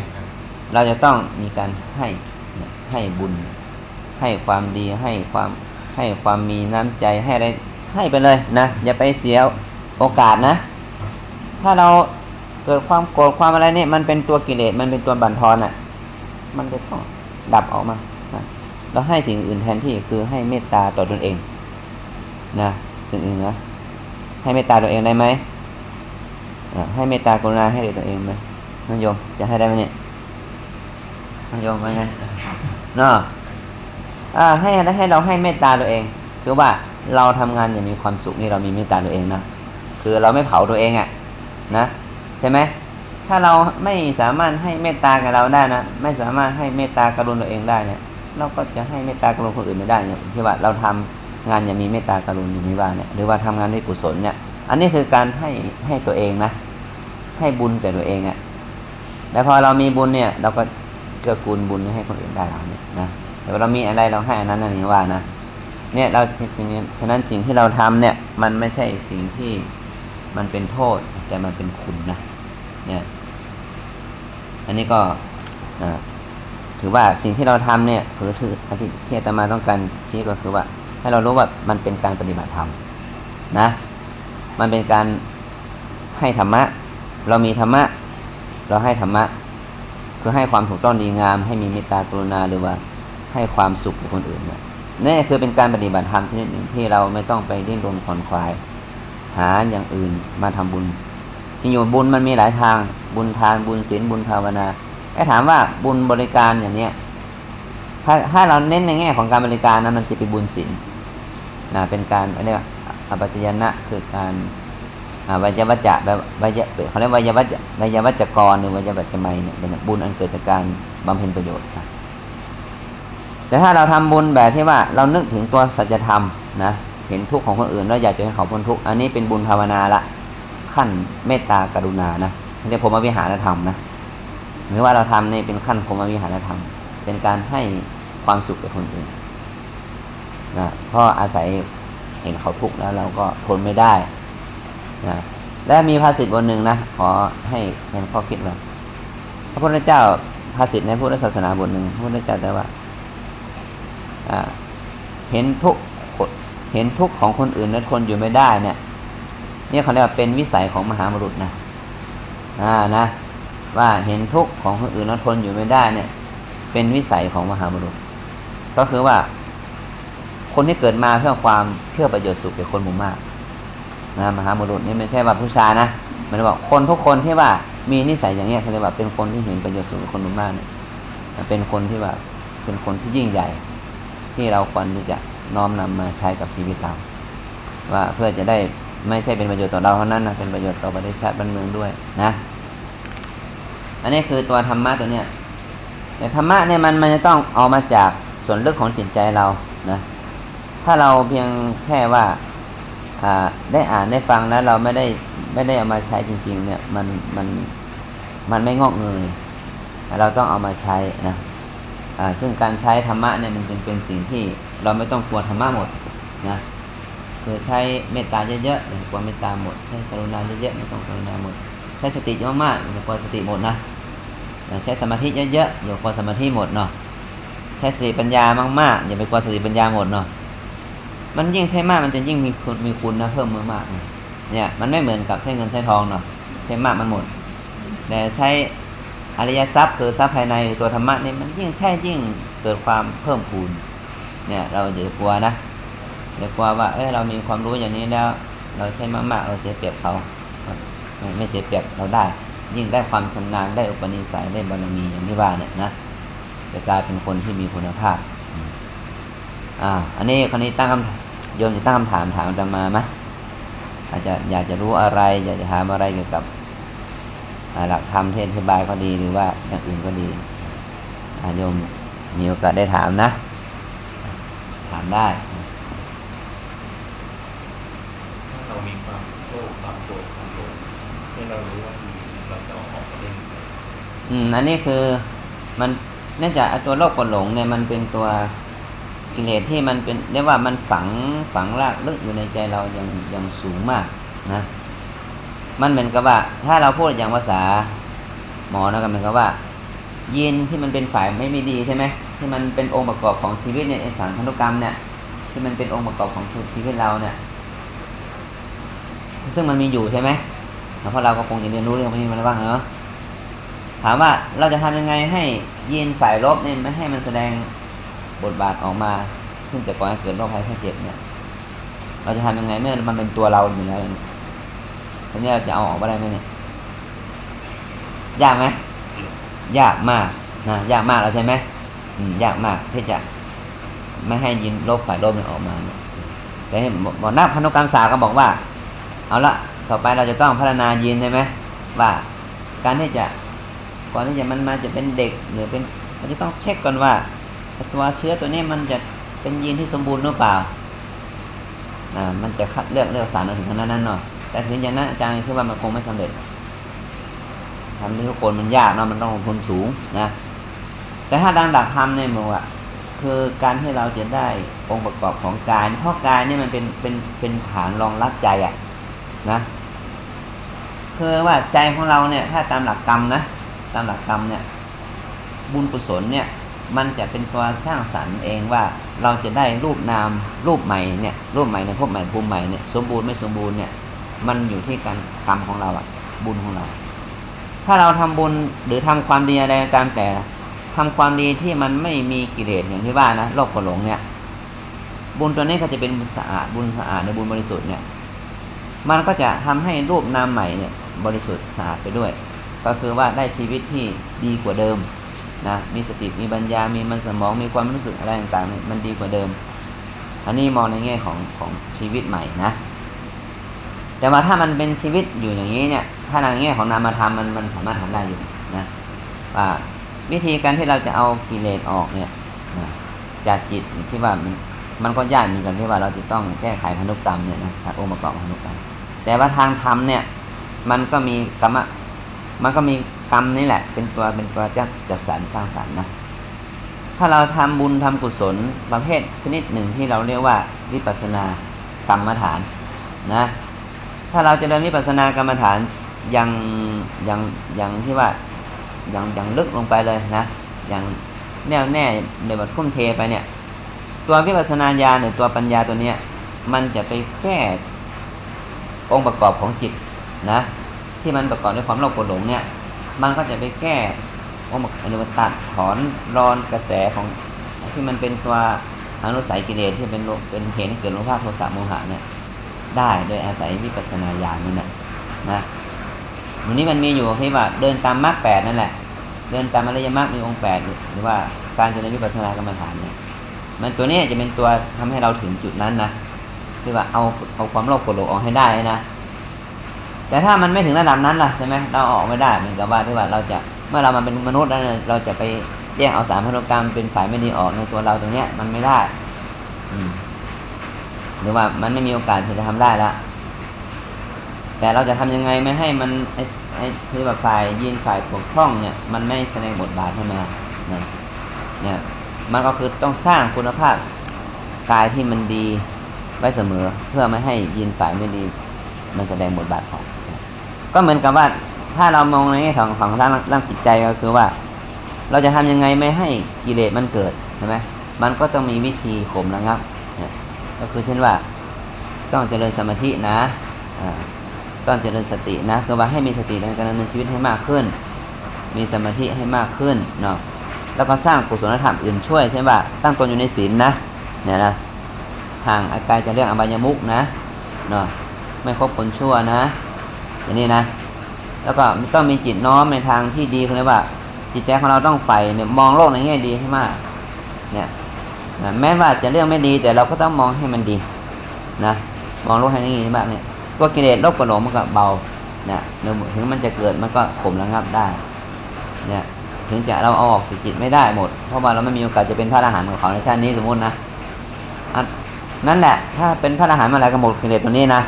เราจะต้องมีการให้ให้บุญ ให้ความดีให้ความให้ความมีน้ำใจให้อะไรให้ไปเลยนะอย่าไปเสีย โอกาสนะ ถ้าเราเกิดความโกรธความอะไรเนี่ยมันเป็นตัวกิเลสมันเป็นตัวบั่นทอนอะ มันจะต้องดับออกมานะเราให้สิ่งอื่นแทนที่คือให้เมตตาต่อตนเองนะสิ่งอื่นนะให้เมตตาตัวเองได้ไหมให้เมตตากรุณาให้ตัวเองไหมนโยมจะให้ได้ไหมเนี่ยนโยมว่าไงเนาะให้ให้เราให้เมตตาตัวเองคือว่าเราทำงานอย่างมีความสุขนี่เรามีเมตตาตัวเองนะ คือเราไม่เผาตัวเองอะ่ะ นะใช่ไหมถ้าเราไม่สามารถให้เมตตากับเราได้นะไม่สามารถให้เมตตากรุณตัวเองได้เนี่ย เราก็จะให้เมตตากรุณคนอื่นไม่ได้เนี่ยที่ว่าเราทำงานอย่างมีเมตตากรุณอย่างนี้ว่าเนี่ยหรือว่าทำงานด้วยกุศลเนี่ย อันนี้คือการให้ให้ตัวเองนะให้บุญแก่ตัวเองอะ่ะแล้วพอเรามีบุญเนี่ย เราก็เกื้อกูลบุญให้คนอื่นได้เราเนี่ยนะแต่เรามีอะไรเราให้อันนั้นนั่นเองว่านะเนี่ยเราฉะนั้นสิ่งที่เราทำเนี่ย มันไม่ใช่สิ่งที่ มันเป็นโทษ แต่มันเป็นคุณนะเนี่ย อันนี้ก็ถือว่าสิ่งที่เราทำเนี่ยถือถือที่ที่อาตมาต้องการชี้ก็คือว่า ให้เรารู้ว่ามันเป็นการปฏิบัติธรรมนะ มันเป็นการให้ธรรมะ เรามีธรรมะ เราให้ธรรมะ คือให้ความถูกต้องดีงาม ให้มีเมตตากรุณาหรือว่าให้ความสุขกับคนอื่นเนี่ยนี่คือเป็นการปฏิบัติธรรมชนิดหนึ่งที่เราไม่ต้องไปดิ้นรนขอนควาย หาอย่างอื่นมาทำบุญจริงอยู่บุญมันมีหลายทาง บุญทานบุญศีลบุญภาวนาไอ้ถามว่าบุญบริการอย่างเนี้ยถ้าถ้าเราเน้นในแง่ของการบริการนะมันจะเป็นบุญศีลนะเป็นการเรียกว่าอปัจจยนะคือการวิยวัจจะวิยเขาเรียกวิยวัจวิยวัจกรหรือวิยวัจจะไมเนี่ยเป็นบุญอันเกิดจากการบำเพ็ญประโยชน์แต่ถ้าเราทำบุญแบบที่ว่าเรานึกถึงตัวสัจธรรมนะ เห็นทุกข์ของคนอื่นแล้วอยากจะให้เขาพ้นทุกข์อันนี้เป็นบุญภาวนาละขั้นเมตตากรุณานะเรียกพรมวิหารธรรมนะหรือว่าเราทำนี่เป็นขั้นพรมวิหารธรรม เป็นการให้ความสุขกับคนอื่นนะเพราะอาศัยเห็นเขาทุกข์แล้วเราก็ทนไม่ได้นะและมีภาษิตบทหนึ่งนะขอให้เป็นข้อคิดว่าพระพุทธเจ้าภาษิตในพุทธศาสนาบทหนึ่งพระพุทธเจ้าแต่ว่าเห็นทุกข์ เห็นทุกข์ของคนอื่นและคนอยู่ไม่ได้เนี่ยนี่เขาเรียกว่าเป็นวิสัยของมหาบุรุษนะอ่านะ ว่าเห็นทุกข์ของคนอื่นแล้วทนอยู่ไม่ได้เนี่ย เป็นวิสัยของมหาบุรุษ ก็คือว่า คนที่เกิดมาเพื่อความเพื่อประโยชน์สุขแก่คนหมู่มากนะมหาบุรุษนี่ไม่ใช่ว่าผู้ชายนะมันบอกคนทุกคนที่ว่ามีนิสัยอย่างเงี้ยเขาเรียกว่าเป็นคนที่เห็นประโยชน์สุขแก่คนหมู่มากเนี่ยเป็นคนที่ว่าเป็นคนที่ยิ่งใหญ่ ที่เราควรที่จะ น้อมนำมาใช้กับชีวิตเรา ว่าเพื่อจะได้ไม่ใช่เป็นประโยชน์ต่อเราเท่านั้นนะเป็นประโยชน์ต่อประเทศชาติบ้านเมืองด้วยนะ อันนี้คือตัวธรรมะตัวเนี้ยแต่ธรรมะเนี่ยมันมันจะต้องออกมาจากส่วนลึกของจิตใจเรานะ ถ้าเราเพียงแค่ว่าอ่าได้อ่านได้ฟังแล้วเราไม่ได้ไม่ได้เอามาใช้จริง ๆ เนี่ย มันมันมันไม่งอกเงยเราต้องเอามาใช้นะซึ่งการใช้ธรรมะเนี่ยมันจึงเป็นสิ่งที่ เราไม่ต้องกลัวธรรมะหมดนะคือใช้เมตตาเยอะๆอย่ากลัวเมตตาหมดใช้กรุณาเยอะๆไม่ต้องกรุณาหมด ใช้สติเยอะมากอย่ากลัวสติหมดนะใช้สมาธิเยอะๆอย่ากลัวสมาธิหมดเนาะใช้สติปัญญามากๆอย่าไปกลัวสติปัญญาหมดเนาะมันยิ่งใช้มากมันจะยิ่งมีคุณมีคุณนะเพิ่มมือมากเนี่ย มันไม่เหมือนกับใช้เงินใช้ทองเนาะใช้มากมันหมด แต่ใช้อริยทรัพย์คือทรัพย์ภายในตัวธรรมะนี่มันยิ่งใช่ยิ่งเกิดความเพิ่มพูน เนี่ย เราอย่ากลัวนะอย่ากลัวว่า เออเรามีความรู้อย่างนี้แล้ว เราใช้มากๆเราเสียเปรียบเขาไม่เสียเปรียบเราได้ ยิ่งได้ความชำนาญได้อุปนิสัยได้บารมีอย่างที่ว่าเนี่ยนะจะกลายเป็นคนที่มีคุณภาพอ่า อันนี้คนนี้ตั้งคำโยมจะตั้งคำถามถามจะมาไหมอาจจะอยากจะรู้อะไร อยากจะถามอะไรเกี่ยวกับหลักธรรมเทศบายก็ดีหรือว่าอย่างอื่นก็ดีโยมมีโอกาสได้ถามนะ ถามได้ถ้าเรามีความโลภความโกรธความหลงให้เรารู้ว่าเราจะเอาออกมาได้ยังไงอืมอันนี้คือมันเนื่องจากตัวโลภกดหลงเนี่ยมันเป็นตัวกิเลสที่มันเป็นเรียกว่ามันฝังฝังรากลึกอยู่ในใจเราอย่างอย่างสูงมากนะ มันเหมือนกับว่า ถ้าเราพูดอย่างภาษาหมอนะก็เหมือนกับว่า ยีนที่มันเป็นฝ่ายไม่ไม่ดีใช่ไหมที่มันเป็นองค์ประกอบของชีวิตเนี่ยสารพันธุกรรมเนี่ยที่มันเป็นองค์ประกอบของชีวิตเราเนี่ย ซึ่งมันมีอยู่ใช่ไหมเพราะเราก็คงจะเรียนรู้เรื่องพวกนี้มาบ้างเนาะถามว่าเราจะทำยังไงให้ยีนฝ่ายลบเนี่ยไม่ให้มันแสดงบทบาทออกมาซึ่งจะก่อให้เกิดโรคภัยไข้เจ็บเนี่ย เราจะทำยังไงเมื่อมันเป็นตัวเราอยู่แล้วทีนี้เราจะเอาออกมาได้ไหมเนี่ยยากไหม ยากมากนะยากมากแล้วใช่ไหมยากมากที่จะไม่ให้ยินโรคฝ่ายโรคมันออกมาแต่หมอนักพันธุกรรมศาสตร์ก็บอกว่า เอาละต่อไปเราจะต้องพัฒนายีนใช่ไหมว่าการที่จะก่อนที่จะมันมาจะเป็นเด็กหรือเป็นเราจะต้องเช็คก่อนว่าตัวเชื้อตัวนี้มันจะเป็นยีนที่สมบูรณ์หรือเปล่าอ่ามันจะคัดเลือกเลือกสารถึงขนาดนั้นเนาะแต่ถึงอย่างนั้นอาจารย์คิดว่ามันคงไม่สำเร็จ ทำที่ทุกคนมันยากเนาะมันต้องลงทุนสูงนะ แต่ถ้าดังดักทำเนี่ยมันว่าคือการที่เราจะได้องค์ประกอบของกายเพราะกายเนี่ยมันเป็นเป็นเป็นฐานรองรับใจอะ นะคือว่าใจของเราเนี่ย ถ้าตามหลักกรรมนะตามหลักกรรมเนี่ย บุญกุศลเนี่ย มันจะเป็นตัวสร้างสรรค์เองว่าเราจะได้รูปนามรูปใหม่เนี่ย รูปใหม่ในภพใหม่ภูมิใหม่เนี่ยสมบูรณ์ไม่สมบูรณ์เนี่ย มันอยู่ที่การกรรมของเราอะบุญของเรา ถ้าเราทำบุญหรือทำความดีอะไรตามแต่ทำความดีที่มันไม่มีกิเลสอย่างที่ว่านะโลกกหลงเนี่ย บุญตัวนี้ก็จะเป็นบุญสะอาดบุญสะอาดในบุญบริสุทธิ์เนี่ย มันก็จะทำให้รูปนามใหม่เนี่ย บริสุทธิ์สะอาดไปด้วย ก็คือว่าได้ชีวิตที่ดีกว่าเดิมนะมีสติมีปัญญามีมันสมองมีความรู้สึกอะไรต่างๆ มันดีกว่าเดิม อันนี้มองในแง่ของของชีวิตใหม่นะ แต่ว่าถ้ามันเป็นชีวิตอยู่อย่างนี้เนี่ย ถ้าในแง่ของนามธรรมมันมันสามารถทำได้อยู่นะว่าวิธีการที่เราจะเอากิเลสออกเนี่ยจากจิตที่ว่ามันมันก็ยากเหมือนกันที่ว่าเราจะต้องแก้ไขพันธุกรรมเนี่ยนะองค์ประกอบพันธุกรรม แต่ว่าทางธรรมเนี่ย มันก็มีกรรมมันก็มีกรรมนี่แหละ เป็นตัวเป็นตัวจัดจัดสรรสร้างสรรค์นะถ้าเราทำบุญทำกุศลประเภทชนิดหนึ่งที่เราเรียกว่าวิปัสสนากรรมฐานนะ ถ้าเราจะเรียนวิปัสสนากรรมฐานยังยังยังที่ว่ายังยังลึกลงไปเลยนะอย่างแน่วแน่โดยบททุ่มเทไปเนี่ย ตัววิปัสสนาญาณหรือตัวปัญญาตัวเนี้ย มันจะไปแก้องค์ประกอบของจิตนะ ที่มันประกอบด้วยความโลภโกรธหลงเนี่ย มันก็จะไปแก้องค์อนุตัดถอนรอนกระแสของ ที่มันเป็นตัวอนุสัยกิเลสที่เป็นเป็นเหตุเกิดโลภะโทสะโมหะเนี่ย ได้โดยอาศัยวิปัสสนาญาณนี่นะนะวันนี้มันมีอยู่ที่ว่าเดินตามมรรคแปดนั่นแหละ เดินตามอริยมรรคมีองค์แปดหรือว่าการเจริญวิปัสสนากรรมฐานเนี่ย มันตัวนี้จะเป็นตัวทำให้เราถึงจุดนั้นนะคือว่าเอาเอาความโลภโกรธหลงออกให้ได้นะแต่ถ้ามันไม่ถึงระดับนั้นล่ะใช่ไหมเราออกไม่ได้เหมือนกับว่าที่ว่าเราจะเมื่อเรามาเป็นมนุษย์แล้วเราจะไปแยกเอาสารพันธุกรรมเป็นฝ่ายไม่ดีออกในตัวเราตรงเนี้ยมันไม่ได้ อืม หรือว่ามันไม่มีโอกาสที่จะทำได้ละแต่เราจะทำยังไงไม่ให้มันไอ้ไอ้ที่ว่าฝ่ายยีนฝ่ายปกครองเนี่ย มันไม่แสดงบทบาทขึ้นมาเนี่ยเนี่ย มันก็คือต้องสร้างคุณภาพกายที่มันดีไว้เสมอ เพื่อไม่ให้ยีนฝ่ายไม่ดี มันแสดงบทบาทของ ก็เหมือนกับว่าถ้าเรามองในแง่ของของด้านด้านจิตใจก็คือว่า เราจะทำยังไงไม่ให้กิเลสมันเกิดใช่ไหมมันก็ต้องมีวิธีข่มระงับ ก็คือเช่นว่า ต้องเจริญสมาธินะต้องเจริญสตินะคือว่าให้มีสติในการดำเนินชีวิตให้มากขึ้น มีสมาธิให้มากขึ้นเนาะแล้วก็สร้างกุศลธรรมอื่นช่วยใช่ป่ะตั้งตนอยู่ในศีลนะเนี่ยนะห่างอากายจะเรื่องอบายมุกนะเนาะไม่คบคนชั่วนะอย่างนี้นะ แล้วก็ต้องมีจิตน้อมในทางที่ดีคือว่า จิตใจของเราต้องใฝ่เนี่ยมองโลกในแง่ดีให้มาก เนี่ย แม้ว่าจะเรื่องไม่ดี แต่เราก็ต้องมองให้มันดี นะมองโลกให้ดีมากเนี่ยตัวกิเลสโลกกระหลงมันก็เบาเนี่ยถึงมันจะเกิดมันก็ข่มระงับได้ เนี่ย ถึงจะเราเอาออกจิตไม่ได้หมด เพราะว่าเราไม่มีโอกาสจะเป็นพระอรหันต์ของเขาในชาตินี้สมมตินะนั่นแหละ ถ้าเป็นพระอรหันต์มาแล้วก็หมดกิเลสตัวนี้นะ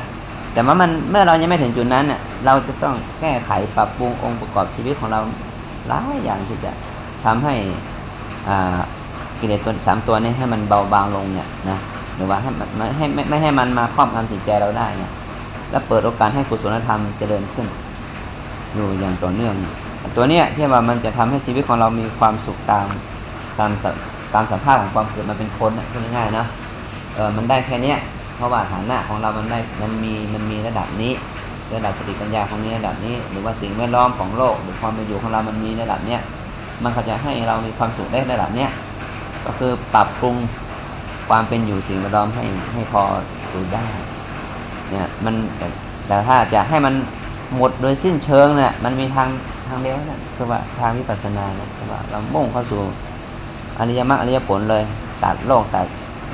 แต่ว่ามันเมื่อเรายังไม่ถึงจุดนั้นเนี่ยเราจะต้องแก้ไขปรับปรุงองค์ประกอบชีวิตของเราหลายอย่างที่จะทำให้อ่า กิเลสตัวสามตัวนี้ให้มันเบาบางลงเนี่ยนะหรือว่าให้ไม่ให้ไม่ไม่ให้มันมาครอบงำจิตใจเราได้เนี่ยแล้วเปิดโอกาสให้กุศลธรรมเจริญขึ้น อยู่อย่างต่อเนื่อง ตัวเนี้ยที่ว่ามันจะทำให้ชีวิตของเรามีความสุขตามตามตามสภาพของความเกิดมาเป็นคนนะพูดง่ายๆเนาะเออมันได้แค่เนี้ยเพราะว่าฐานะของเรามันได้มันมีมันมีระดับนี้ระดับสติปัญญาของนี้ระดับนี้ หรือว่าสิ่งแวดล้อมของโลก หรือความเป็นอยู่ของเรามันมีระดับเนี้ยมันก็จะให้เรามีความสุขได้ระดับเนี้ย ก็คือปรับปรุงความเป็นอยู่สิ่งแวดล้อมให้ให้พออยู่ได้ เนี่ย มันแต่ถ้าจะให้มันหมดโดยสิ้นเชิงเนี่ยมันมีทางทางเดียวนะคือว่าทางวิปัสสนาเนี่ยคือว่าเรามุ่งเข้าสู่อริยมรรคอริยผลเลยตัดโลกตัด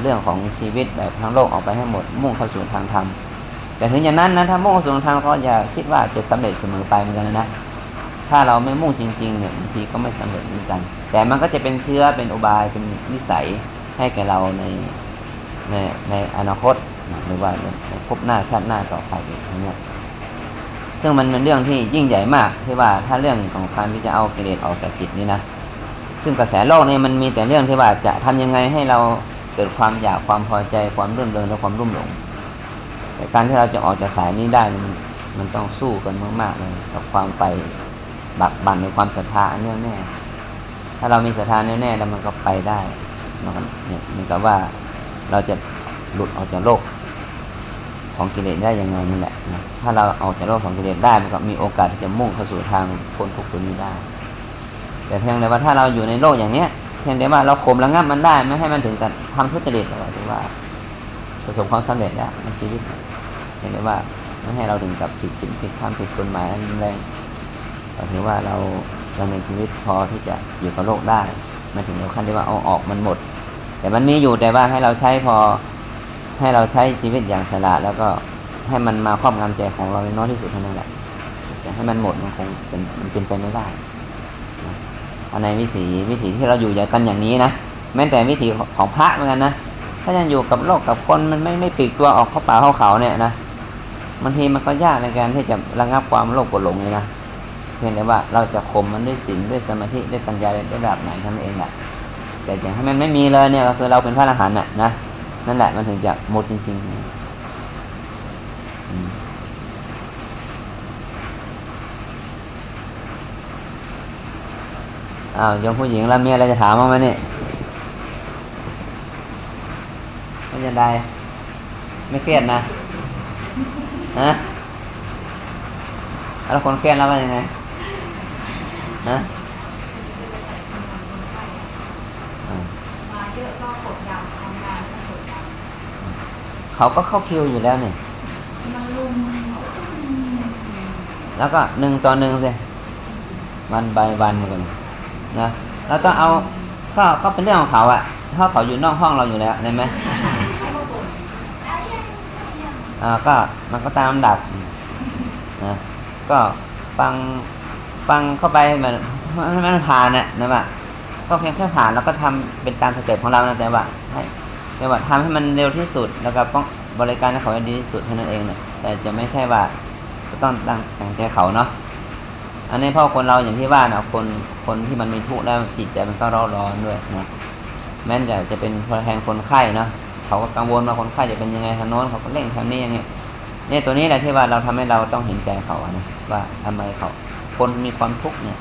เรื่องของชีวิตแบบทั้งโลกออกไปให้หมด มุ่งเข้าสู่ทางธรรมแต่ถึงอย่างนั้นนะถ้ามุ่งเข้าสู่ทางธรรมก็อย่าคิดว่าจะสำเร็จเสมอไปเหมือนกันนะ ถ้าเราไม่มุ่งจริงๆเนี่ยบางทีก็ไม่สำเร็จเหมือนกัน แต่มันก็จะเป็นเชื้อเป็นอุบายเป็นนิสัยให้แก่เราในในในอนาคตหรือว่าในพบหน้าชาติหน้าต่อไปอย่างเงี้ยซึ่งมันเป็นเรื่องที่ยิ่งใหญ่มากที่ว่าถ้าเรื่องของการที่จะเอากิเลสออกจากจิตนี้นะซึ่งกระแสโลกนี่มันมีแต่เรื่องที่ว่าจะทำยังไงให้เราเกิดความอยากความพอใจความรื่นเริงและความรุ่มหลงแต่การที่เราจะออกจากสายนี้ได้มันมันต้องสู้กันมากๆเลยกับความไป บักบั่นในความศรัทธาแน่แน่ถ้าเรามีศรัทธาแน่แน่แล้วมันก็ไปได้มันเนี่ยหมือนกับว่าเราจะหลุดออกจากโลกของกิเลสได้ยังไงนี่แหละนะถ้าเราออกจากโลกของกิเลสได้มันก็มีโอกาสที่จะมุ่งเข้าสู่ทางพ้นทุกข์ตัวนี้ได้ แต่เพียงแต่ว่าถ้าเราอยู่ในโลกอย่างเนี้ยเพียงแต่ว่าเราข่มระงับมันได้ไม่ให้มันถึงกับทำทุจริตเราถือว่าประสบความสำเร็จแล้วในชีวิตเพียงแต่ว่าไม่ให้เราถึงกับผิดศีลผิดธรรมผิดกฎหมายอันแรง เราถือว่าเราดำเนินชีวิตพอที่จะอยู่กับโลกได้ม่ถึงขั้นที่ว่าเอาออกมันหมด แต่มันมีอยู่แต่ว่าให้เราใช้พอให้เราใช้ชีวิตอย่างสละแล้วก็ให้มันมาครอบงำใจของเราน้อยที่สุดเท่านั้นแหละจะให้มันหมดมันคงเป็นมันเป็นไปไม่ได้อันในวิถีวิถีที่เราอยู่อย่างกันอย่างนี้นะแม้แต่วิถีของพระเหมือนกันนะถ้ายังอยู่กับโลกกับคนมันไม่ไม่ปีกตัวออกเข้าป่าเข้าเขาเนี่ยนะบางทีมันก็ยากในการที่จะระงับความโลภโกรธหลงเลยนะ เพียงแต่ว่าเราจะข่มมันด้วยศีลด้วยสมาธิด้วยปัญญาด้วยระดับไหนทั้งเองแหละแต่อย่างให้มันไม่มีเลยเนี่ยก็คือเราเป็นพระอรหันต์น่ะนะนั่นแหละมันถึงจะหมดจริงๆอ้าวยมผู้หญิงแล้วมีอะไรจะถามมั้งไหมเนี่ยไม่จะได้ ไม่เครียดนะฮะแล้วคนเครียดแล้วเป็นยังไง ฮะมาเยอะก็กดดันทำงานก็กดดันเขาก็เข้าคิวอยู่แล้วเนี่ยมันลุมแล้วก็หนึ่งต่อหนึ่งสิวันใบวันเหมือนกันนะแล้วก็เอาก็ก็เป็นเรื่องของเขาอะถ้าเขาอยู่นอกห้องเราอยู่แล้วเห็นไหมอ่าก็มันก็ตามลำดับนะก็ฟัง ฟังเข้าไปมันมันผ่านน่ะนะว่าก็เพียงแค่ผ่านแล้วก็ทำเป็นตาม step ของเรานะแต่ว่าให้แต่ว่าทำให้มันเร็วที่สุดแล้วก็ต้องบริการให้เขาดีที่สุดเท่านั้นเองเนี่ยแต่จะไม่ใช่ว่าจะต้องตั้งแต่งใจเขาเนาะอันนี้เพราะคนเราอย่างที่ว่าเนาะคนคนที่มันมีทุกข์แล้วจิตใจมันก็ร้อนร้อนด้วยนะแม้จะจะเป็นแทนคนไข้เนาะเขาก็กังวลว่าคนไข้จะเป็นยังไงทางโน้นเขาก็เร่งทางนี้ยังไงเนี่ยตัวนี้แหละที่ว่าเราทำให้เราต้องเห็นใจเขานะว่าทำไมเขา คนมีความทุกข์เนี่ย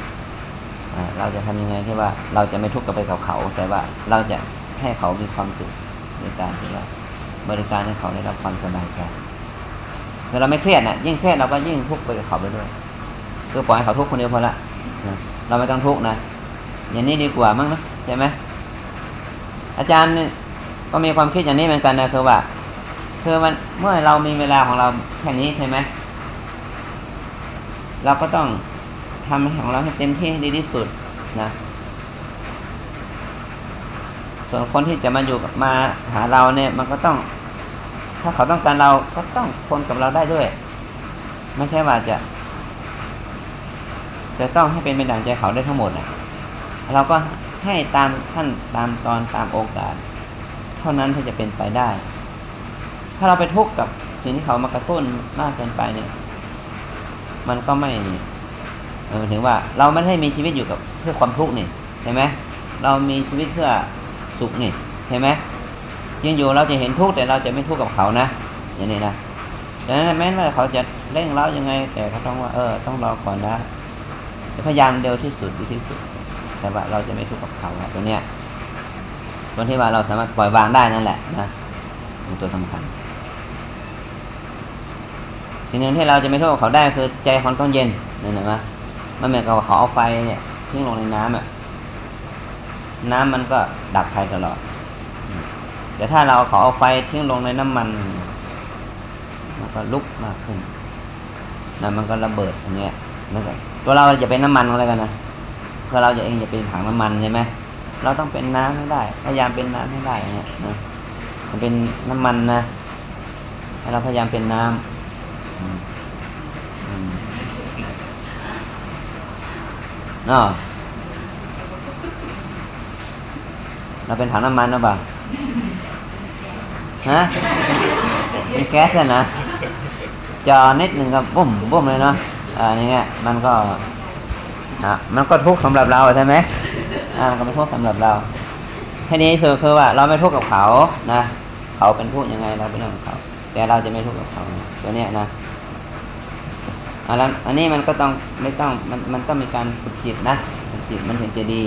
เราจะทำยังไงที่ว่าเราจะไม่ทุกข์กับไปกับเขา แต่ว่าเราจะให้เขามีความสุขในการที่ว่าบริการให้เขาได้รับความสบายใจเมื่อเราไม่เครียดนะยิ่งเครียดเราก็ยิ่งทุกข์ไปกับเขาไปด้วยคือปล่อยให้เขาทุกข์คนเดียวพอละเราไม่ต้องทุกข์นะอย่างนี้ดีกว่ามั้งนะใช่ไหมอาจารย์ก็มีความคิดอย่างนี้เหมือนกันนะคือว่าคือมันเมื่อเรามีเวลาของเราแค่นี้ใช่ไหมเราก็ต้อง ทำของเราให้เต็มที่ให้ดีที่สุดนะส่วนคนที่จะมาอยู่มาหาเราเนี่ย มันก็ต้อง ถ้าเขาต้องการเราก็ต้องทนกับเราได้ด้วย ไม่ใช่ว่าจะ จะต้องให้เป็นไปดังใจเขาได้ทั้งหมดนะเราก็ให้ตามขั้นตามตอนตามโอกาส เท่านั้นที่จะเป็นไปได้ ถ้าเราไปทุกข์กับสิ่งที่เขามากระตุ้นมากเกินไปเนี่ย มันก็ไม่ หมายถึงว่าเราไม่ได้มีชีวิตอยู่กับเพื่อความทุกข์นี่ใช่ไหมเรามีชีวิตเพื่อสุขนี่ใช่ไหมยังอยู่เราจะเห็นทุกข์แต่เราจะไม่ทุกข์กับเขานะอย่างนี้นะดังนั้นแม้ว่าเขาจะเร่งเร้ายังไง แต่เขาต้องว่าเออต้องรอก่อนนะพยายามเร็วที่สุดดีที่สุด แต่ว่าเราจะไม่ทุกข์กับเขาตัวเนี้ยตัวที่ว่าเราสามารถปล่อยวางได้นั่นแหละนะเป็นตัวสำคัญสิ่งหนึ่งที่เราจะไม่โทษเขาได้คือใจของต้องเย็นนี่นะมั้ มันเหมือนกับเขาเอาไฟเนี่ยทิ้งลงในน้ำอะ น้ำมันก็ดับไฟตลอดแต่ถ้าเราเขาเอาไฟทิ้งลงในน้ำมัน มันก็ลุกมากขึ้นนั่นมันก็ระเบิดอย่างเงี้ยมันก็ตัวเราจะเป็นน้ำมันอะไรกันนะเพื่อเราจะเองจะเป็นถังน้ำมันใช่ไหมเราต้องเป็นน้ำให้ได้ พยายามเป็นน้ำให้ได้อย่างเงี้ยนะมันเป็นน้ำมันนะให้เราพยายามเป็นน้ำอืมอืม เนาเราเป็นถังน้ำมันหรือเปล่าฮะเป็นแก๊สนะจอนิดหนึ่งก็บุ้มบุ้มเลยเนาะอ่าอย่างเงี้ยมันก็อะมันก็ทุกข์สำหรับเราใช่ไหมอ่ามันก็ไม่ทุกข์สำหรับเราแค่นี้คือคือว่า เราไม่ทุกข์กับเขานะ เขาเป็นทุกข์ยังไงเราเป็นเรื่องของเขา แต่เราจะไม่ทุกข์กับเขาตัวเนี้ยนะ อันนั้นอันนี้มันก็ต้องไม่ต้องมันมันต้องมีการฝึกจิตนะฝึกจิตมันถึงจะดี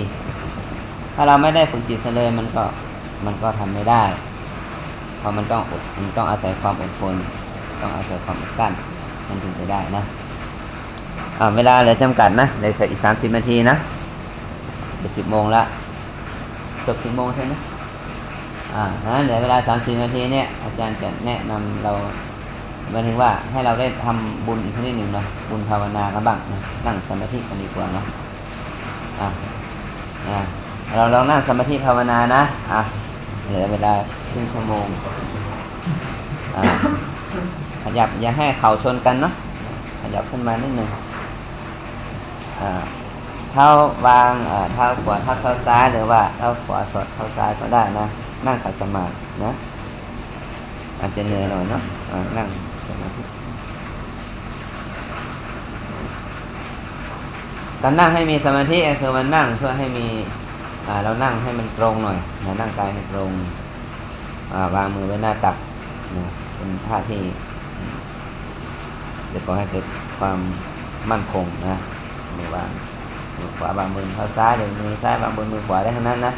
ถ้าเราไม่ได้ฝึกจิตเลยมันก็มันก็ทำไม่ได้เพราะมันต้องอดมันต้องอาศัยความอดทนต้องอาศัยความอดกั้นมันถึงจะได้นะอ่าเวลาเหลือจำกัดนะเหลืออีกสามสิบนาทีนะเดี๋ยวสิบโมงละจบสิบโมงใช่ไหมอ่านั้นเหลือเวลาสามสิบนาทีเนี่ยอาจารย์จะแนะนำเรา หมายถึงว่าให้เราได้ทำบุญอีกชนิดหนึ่งนะบุญภาวนากันบ้างนะนั่งสมาธิกันดีกว่าเนาะอ่าอ่าเราลองนั่งสมาธิภาวนานะอะเหลือเวลาครึ่งชั่วโมงอ่าขยับอย่าให้เข่าชนกันเนาะขยับขึ้นมานิดหนึ่งอ่าเท้าวางเท้าขวาทับเท้าซ้ายหรือว่าเท้าขวาสอดเท้าซ้ายก็ได้นะ นั่งขัดสมาธินะ อาจจะเหนื่อยหน่อยเนาะนั่งสมาธิการนั่งให้มีสมาธิคือมันนั่งเพื่อให้มีเรานั่งให้มันตรงหน่อยนะนั่งกายให้ตรงวางมือไว้หน้าตักนะเป็นท่าที่จะก่อให้เกิดความมั่นคงนะมือวางมือขวาบางมือเท้าซ้ายเดินมือซ้ายบางบนมือขวาได้ทั้งนั้นนะ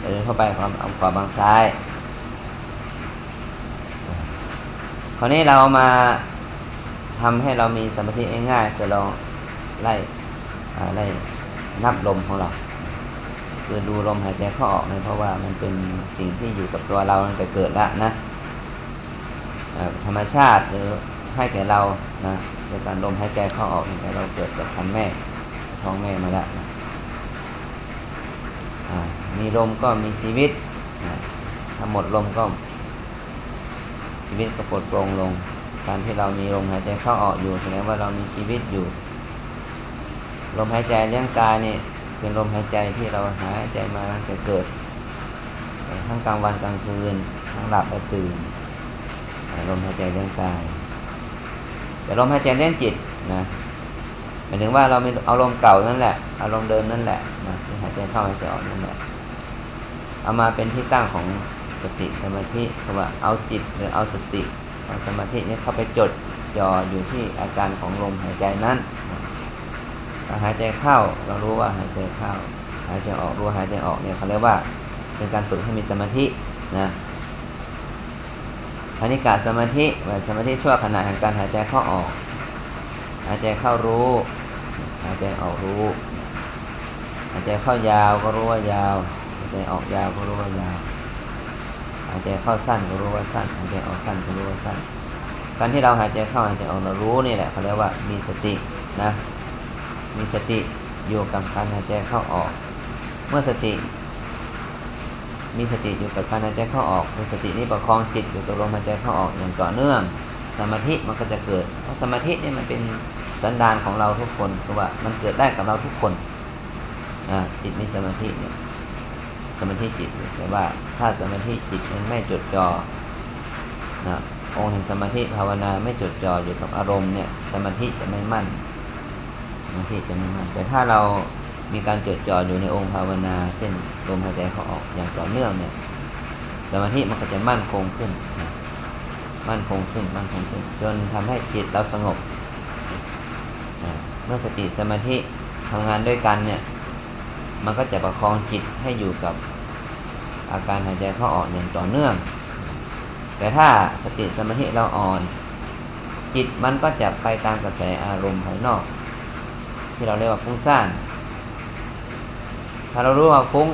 เดินเข้าไปความเอาขวาบางซ้าย คราวนี้เรามาทำให้เรามีสมาธิง่ายๆจะลองไล่ไล่นับลมของเราคือดูลมหายใจเข้าออกเลยเพราะว่ามันเป็นสิ่งที่อยู่กับตัวเราตั้งแต่เกิดแล้วนะธรรมชาติหรือให้แก่เรานะโดยการลมหายใจเข้าออกตั้งแต่เราเกิดจากคันแม่ท้องแม่มาแล้วนะมีลมก็มีชีวิตถ้าหมดลมก็ ชีวิตก็ปลดปลงลง การที่เรามีลมหายใจเข้าออกอยู่แสดงว่าเรามีชีวิตอยู่ ลมหายใจเลี้ยงกายนี่เป็นลมหายใจที่เราหายใจมาตั้งแต่เกิดทั้งกลางวันกลางคืนทั้งหลับและตื่นลมหายใจเลี้ยงกาย แต่ลมหายใจเลี้ยงจิตนะหมายถึงว่าเราม่เอาลมเก่านั่นแหละอารมณ์เดิมนั่นแหละนะที่หายใจเข้าหายใจออกนั่นแหละเอามาเป็นที่ตั้งของ สติสมาธิคือว่าเอาจิตหรือเอาสติเอาสมาธินี้เข้าไปจดจ่ออยู่ที่อาการของลมหายใจนั้นหายใจเข้าเรารู้ว่าหายใจเข้า หายใจออกรู้หายใจออกเนี่ยเขาเรียกว่าเป็นการฝึกให้มีสมาธินะคณิกาสมาธิแบบสมาธิชั่วขณะแห่งการหายใจเข้าออก หายใจเข้ารู้ หายใจออกรู้ หายใจเข้ายาวก็รู้ว่ายาว หายใจออกยาวก็รู้ว่ายาวายใจเข้าสั้นก็รู้ว่าสั้นหายใจออกสั้นก็รู้ว่าสั้น การที่เราหายใจเข้าหายใจออกเรารู้นี่แหละเขาเรียกว่ามีสตินะ มีสติอยู่กับการหายใจเข้าออก เมื่อสติ มีสติอยู่กับการหายใจเข้าออกมีสตินี้ประคองจิตอยู่กับลมหายใจเข้าออกอย่างต่อเนื่อง สมาธิมันก็จะเกิดเพราะสมาธินี่มันเป็นสันดานของเราทุกคนคือว่ามันเกิดได้กับเราทุกคนอ่าจิตมีสมาธิเนี่ย สมาธิจิตแต่ว่าถ้าสมาธิจิตมันไม่จดจอ่อนะองค์แห่งสมาธิภาวนาไม่จดจ่ออยู่กับอารมณ์เนี่ย สมาธิจะไม่มั่นสมาธิจะไม่มั่น แต่ถ้าเรามีการจดจ่ออยู่ในองค์ภาวนาเช่นลมหายใจเขาออกอย่างต่อเนื่องเนี่ย สมาธิมันก็จะมั่นคงขึ้นนะมั่นคงขึ้นมั่นคงขึ้น จนทำให้จิตเราสงบเมื่อสติสมาธิทำงานด้วยกันเนี่ย มันก็จะประคองจิตให้อยู่กับอาการหายใจเข้าออกอย่างต่อเนื่อง แต่ถ้าสติสมาธิเราอ่อน จิตมันก็จะไปตามกระแสอารมณ์ภายนอก ที่เราเรียกว่าฟุ้งซ่าน ถ้าเรารู้ว่าฟุ้ง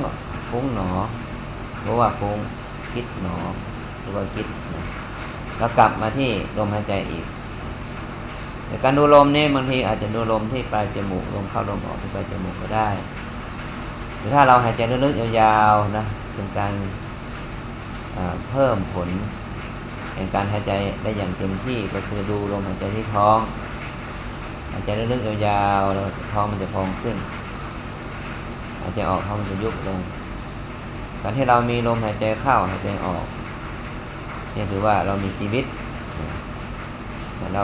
ฟุ้งหนอ รู้ว่าฟุ้งคิดหนอรู้ว่าคิดนะแล้วกลับมาที่ลมหายใจอีกแต่การดูลมนี่บางทีอาจจะดูลมที่ปลายจมูกลมเข้าลมออกที่ปลายจมูกก็ได้ ถ้าเราหายใจลึกๆยาวๆนะเป็นการเพิ่มผลแห่งการหายใจได้อย่างเต็มที่ก็คือดูลมหายใจที่ท้องหายใจลึกๆยาวๆแล้วท้องมันจะพองขึ้นหายใจออกท้องมันจะยุบลงการที่เรามีลมหายใจเข้าหายใจออกนี่คือว่าเรามีชีวิตแต่เรา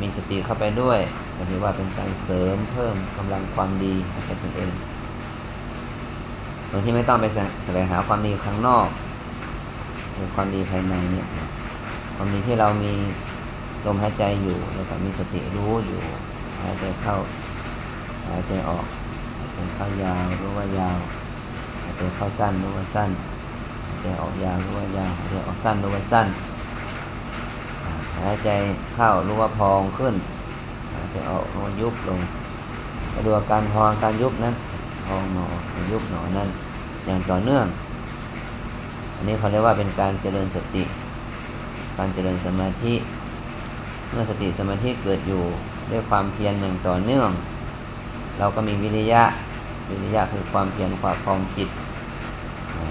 มีสติเข้าไปด้วย ก็ถือว่าเป็นการเสริมเพิ่มกำลังความดีให้กับตนเองโดยที่ไม่ต้องไปแสวงหาความดีข้างนอกหรือความดีภายในเนี่ยความดีที่เรามีลมหายใจอยู่แล้วก็มีสติรู้อยู่หายใจเข้าหายใจออกหายใจเข้ายาวรู้ว่ายาวหายใจเข้าสั้นรู้ว่าสั้นหายใจออกยาวรู้ว่ายาวหายใจออกสั้นรู้ว่าสั้นหายใจเข้ารู้ว่าพองขึ้น หายใจออกรู้ว่ายุบลงมาดูอาการพองการยุบนั้นพองหนอยุบหนอนั้น อย่างต่อเนื่อง อันนี้เขาเรียกว่าเป็นการเจริญสติ การเจริญสมาธิ เมื่อสติสมาธิเกิดอยู่ด้วยความเพียรอย่างต่อเนื่อง เราก็มีวิริยะ วิริยะคือความเพียรความคลองจิต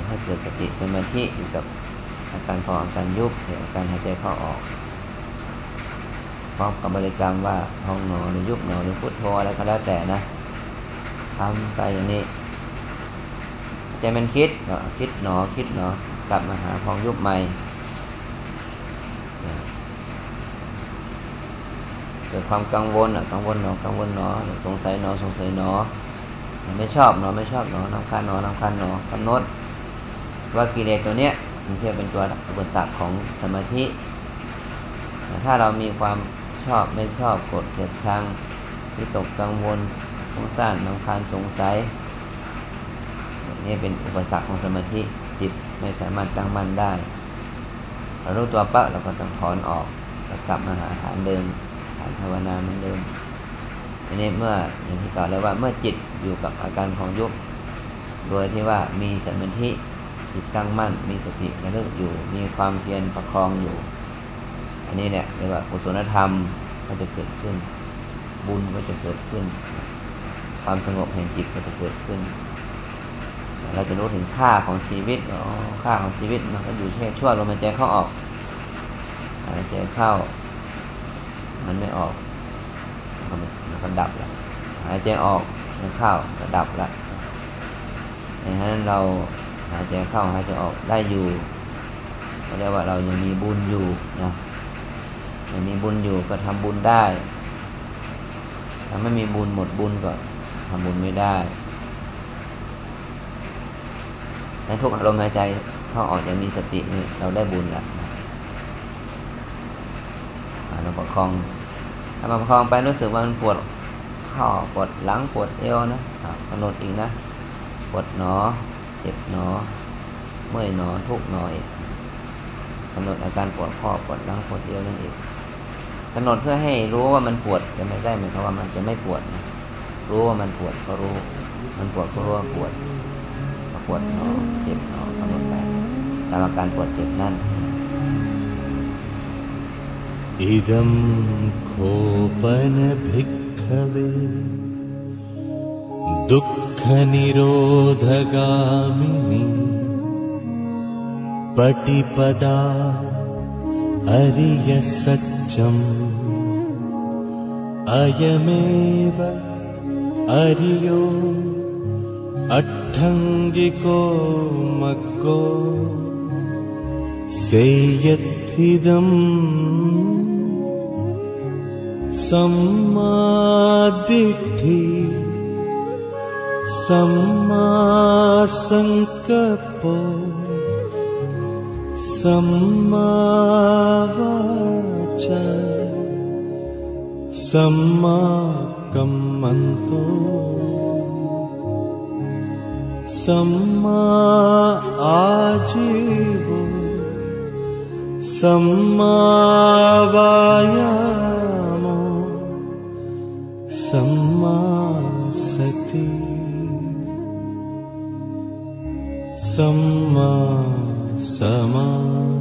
ให้เกิดสติสมาธิอยู่กับอาการพองการยุบหรืออาการหายใจเข้าออก ร้อมกับบริกรรมว่าพองหนอหรือยุบหนอหรือพุทโธอะไรก็แล้วแต่นะทำไปอย่างนี้ใจมันคิดคิดหนอคิดหนอกลับมาหาพองยุบใหม่เกิดความกังวลอะกังวลหนอกังวลหนอ สงสัยหนอสงสัยหนอ ไม่ชอบหนอไม่ชอบหนอน้ำคานหนอน้ำคานหนอกำหนดว่ากิเลสตัวเนี้ยมันเทียบเป็นตัวอุปสรรคของสมาธิ ถ้าเรามีความ ชอบไม่ชอบกดเกลียดชังที่ตกกังวลสงสารน้ำคานสงสัยนี่เป็นอุปสรรคของสมาธิจิตไม่สามารถตั้งมั่นได้เรารู้ตัวปะเราก็ต้องถอนออกกลับมาหาฐานเดิมฐานภาวนาเหมือนเดิมอันนี้เมื่ออย่างที่กล่าวแล้วว่าเมื่อจิตอยู่กับอาการของยุบโดยที่ว่ามีสมาธิจิตตั้งมั่น มีสติระลึกอยู่ มีความเพียรประคองอยู่ อันนี้เนี่ยเรียกว่ากุศลธรรมก็จะเกิดขึ้น บุญก็จะเกิดขึ้น ความสงบแห่งจิตก็จะเกิดขึ้น เราจะรู้ถึงค่าของชีวิตอ๋อค่าของชีวิตมันก็อยู่แค่ชั่วลมหายใจเข้าออกหายใจเข้า มันไม่ออกมันก็ดับแล้วหายใจออกมันเข้าก็ดับแล้วดังนั้นเราหายใจเข้าหายใจออกได้อยู่ก็เรียกว่าเรายังมีบุญอยู่นะ มีบุญอยู่ก็ทำบุญได้ถ้าไม่มีบุญหมดบุญก็ทำบุญไม่ได้ในทุกอารมณ์หายใจเข้าออกอย่างมีสตินี่เราได้บุญแล้วเราประคองถ้าประคองไปรู้สึกว่ามันปวดข้อปวดหลังปวดเอวนะอะกำหนดอีกนะ ปวดหนอ เจ็บหนอ เมื่อยหนอทุกหนออีกกำหนดอาการปวดข้อปวดหลังปวดเอวนั่นเอง กำหนดเพื่อให้รู้ว่ามันปวดจะไม่ได้เหมือนคำว่ามันจะไม่ปวดรู้ว่ามันปวดก็รู้ มันปวดก็รู้ว่าปวดปวดเนาเจ็บเนาะกำหนดไปตามอาการปวดเจ็บนั่นอิดัมโคปนภิกขเวดุขนิโรธกามินีปฏิปดา पटिपदा अरियसच्चम् अयमेव अरियो। अट्ठङ्गिको मग्गो सेयत्थिदम् सम्मादिष्ठि। सम्मासङ्कपो सम्माकम्मन्तो सम्मा आजीवो। सम्मावायामो सम्मा सति। सम्मा समाधि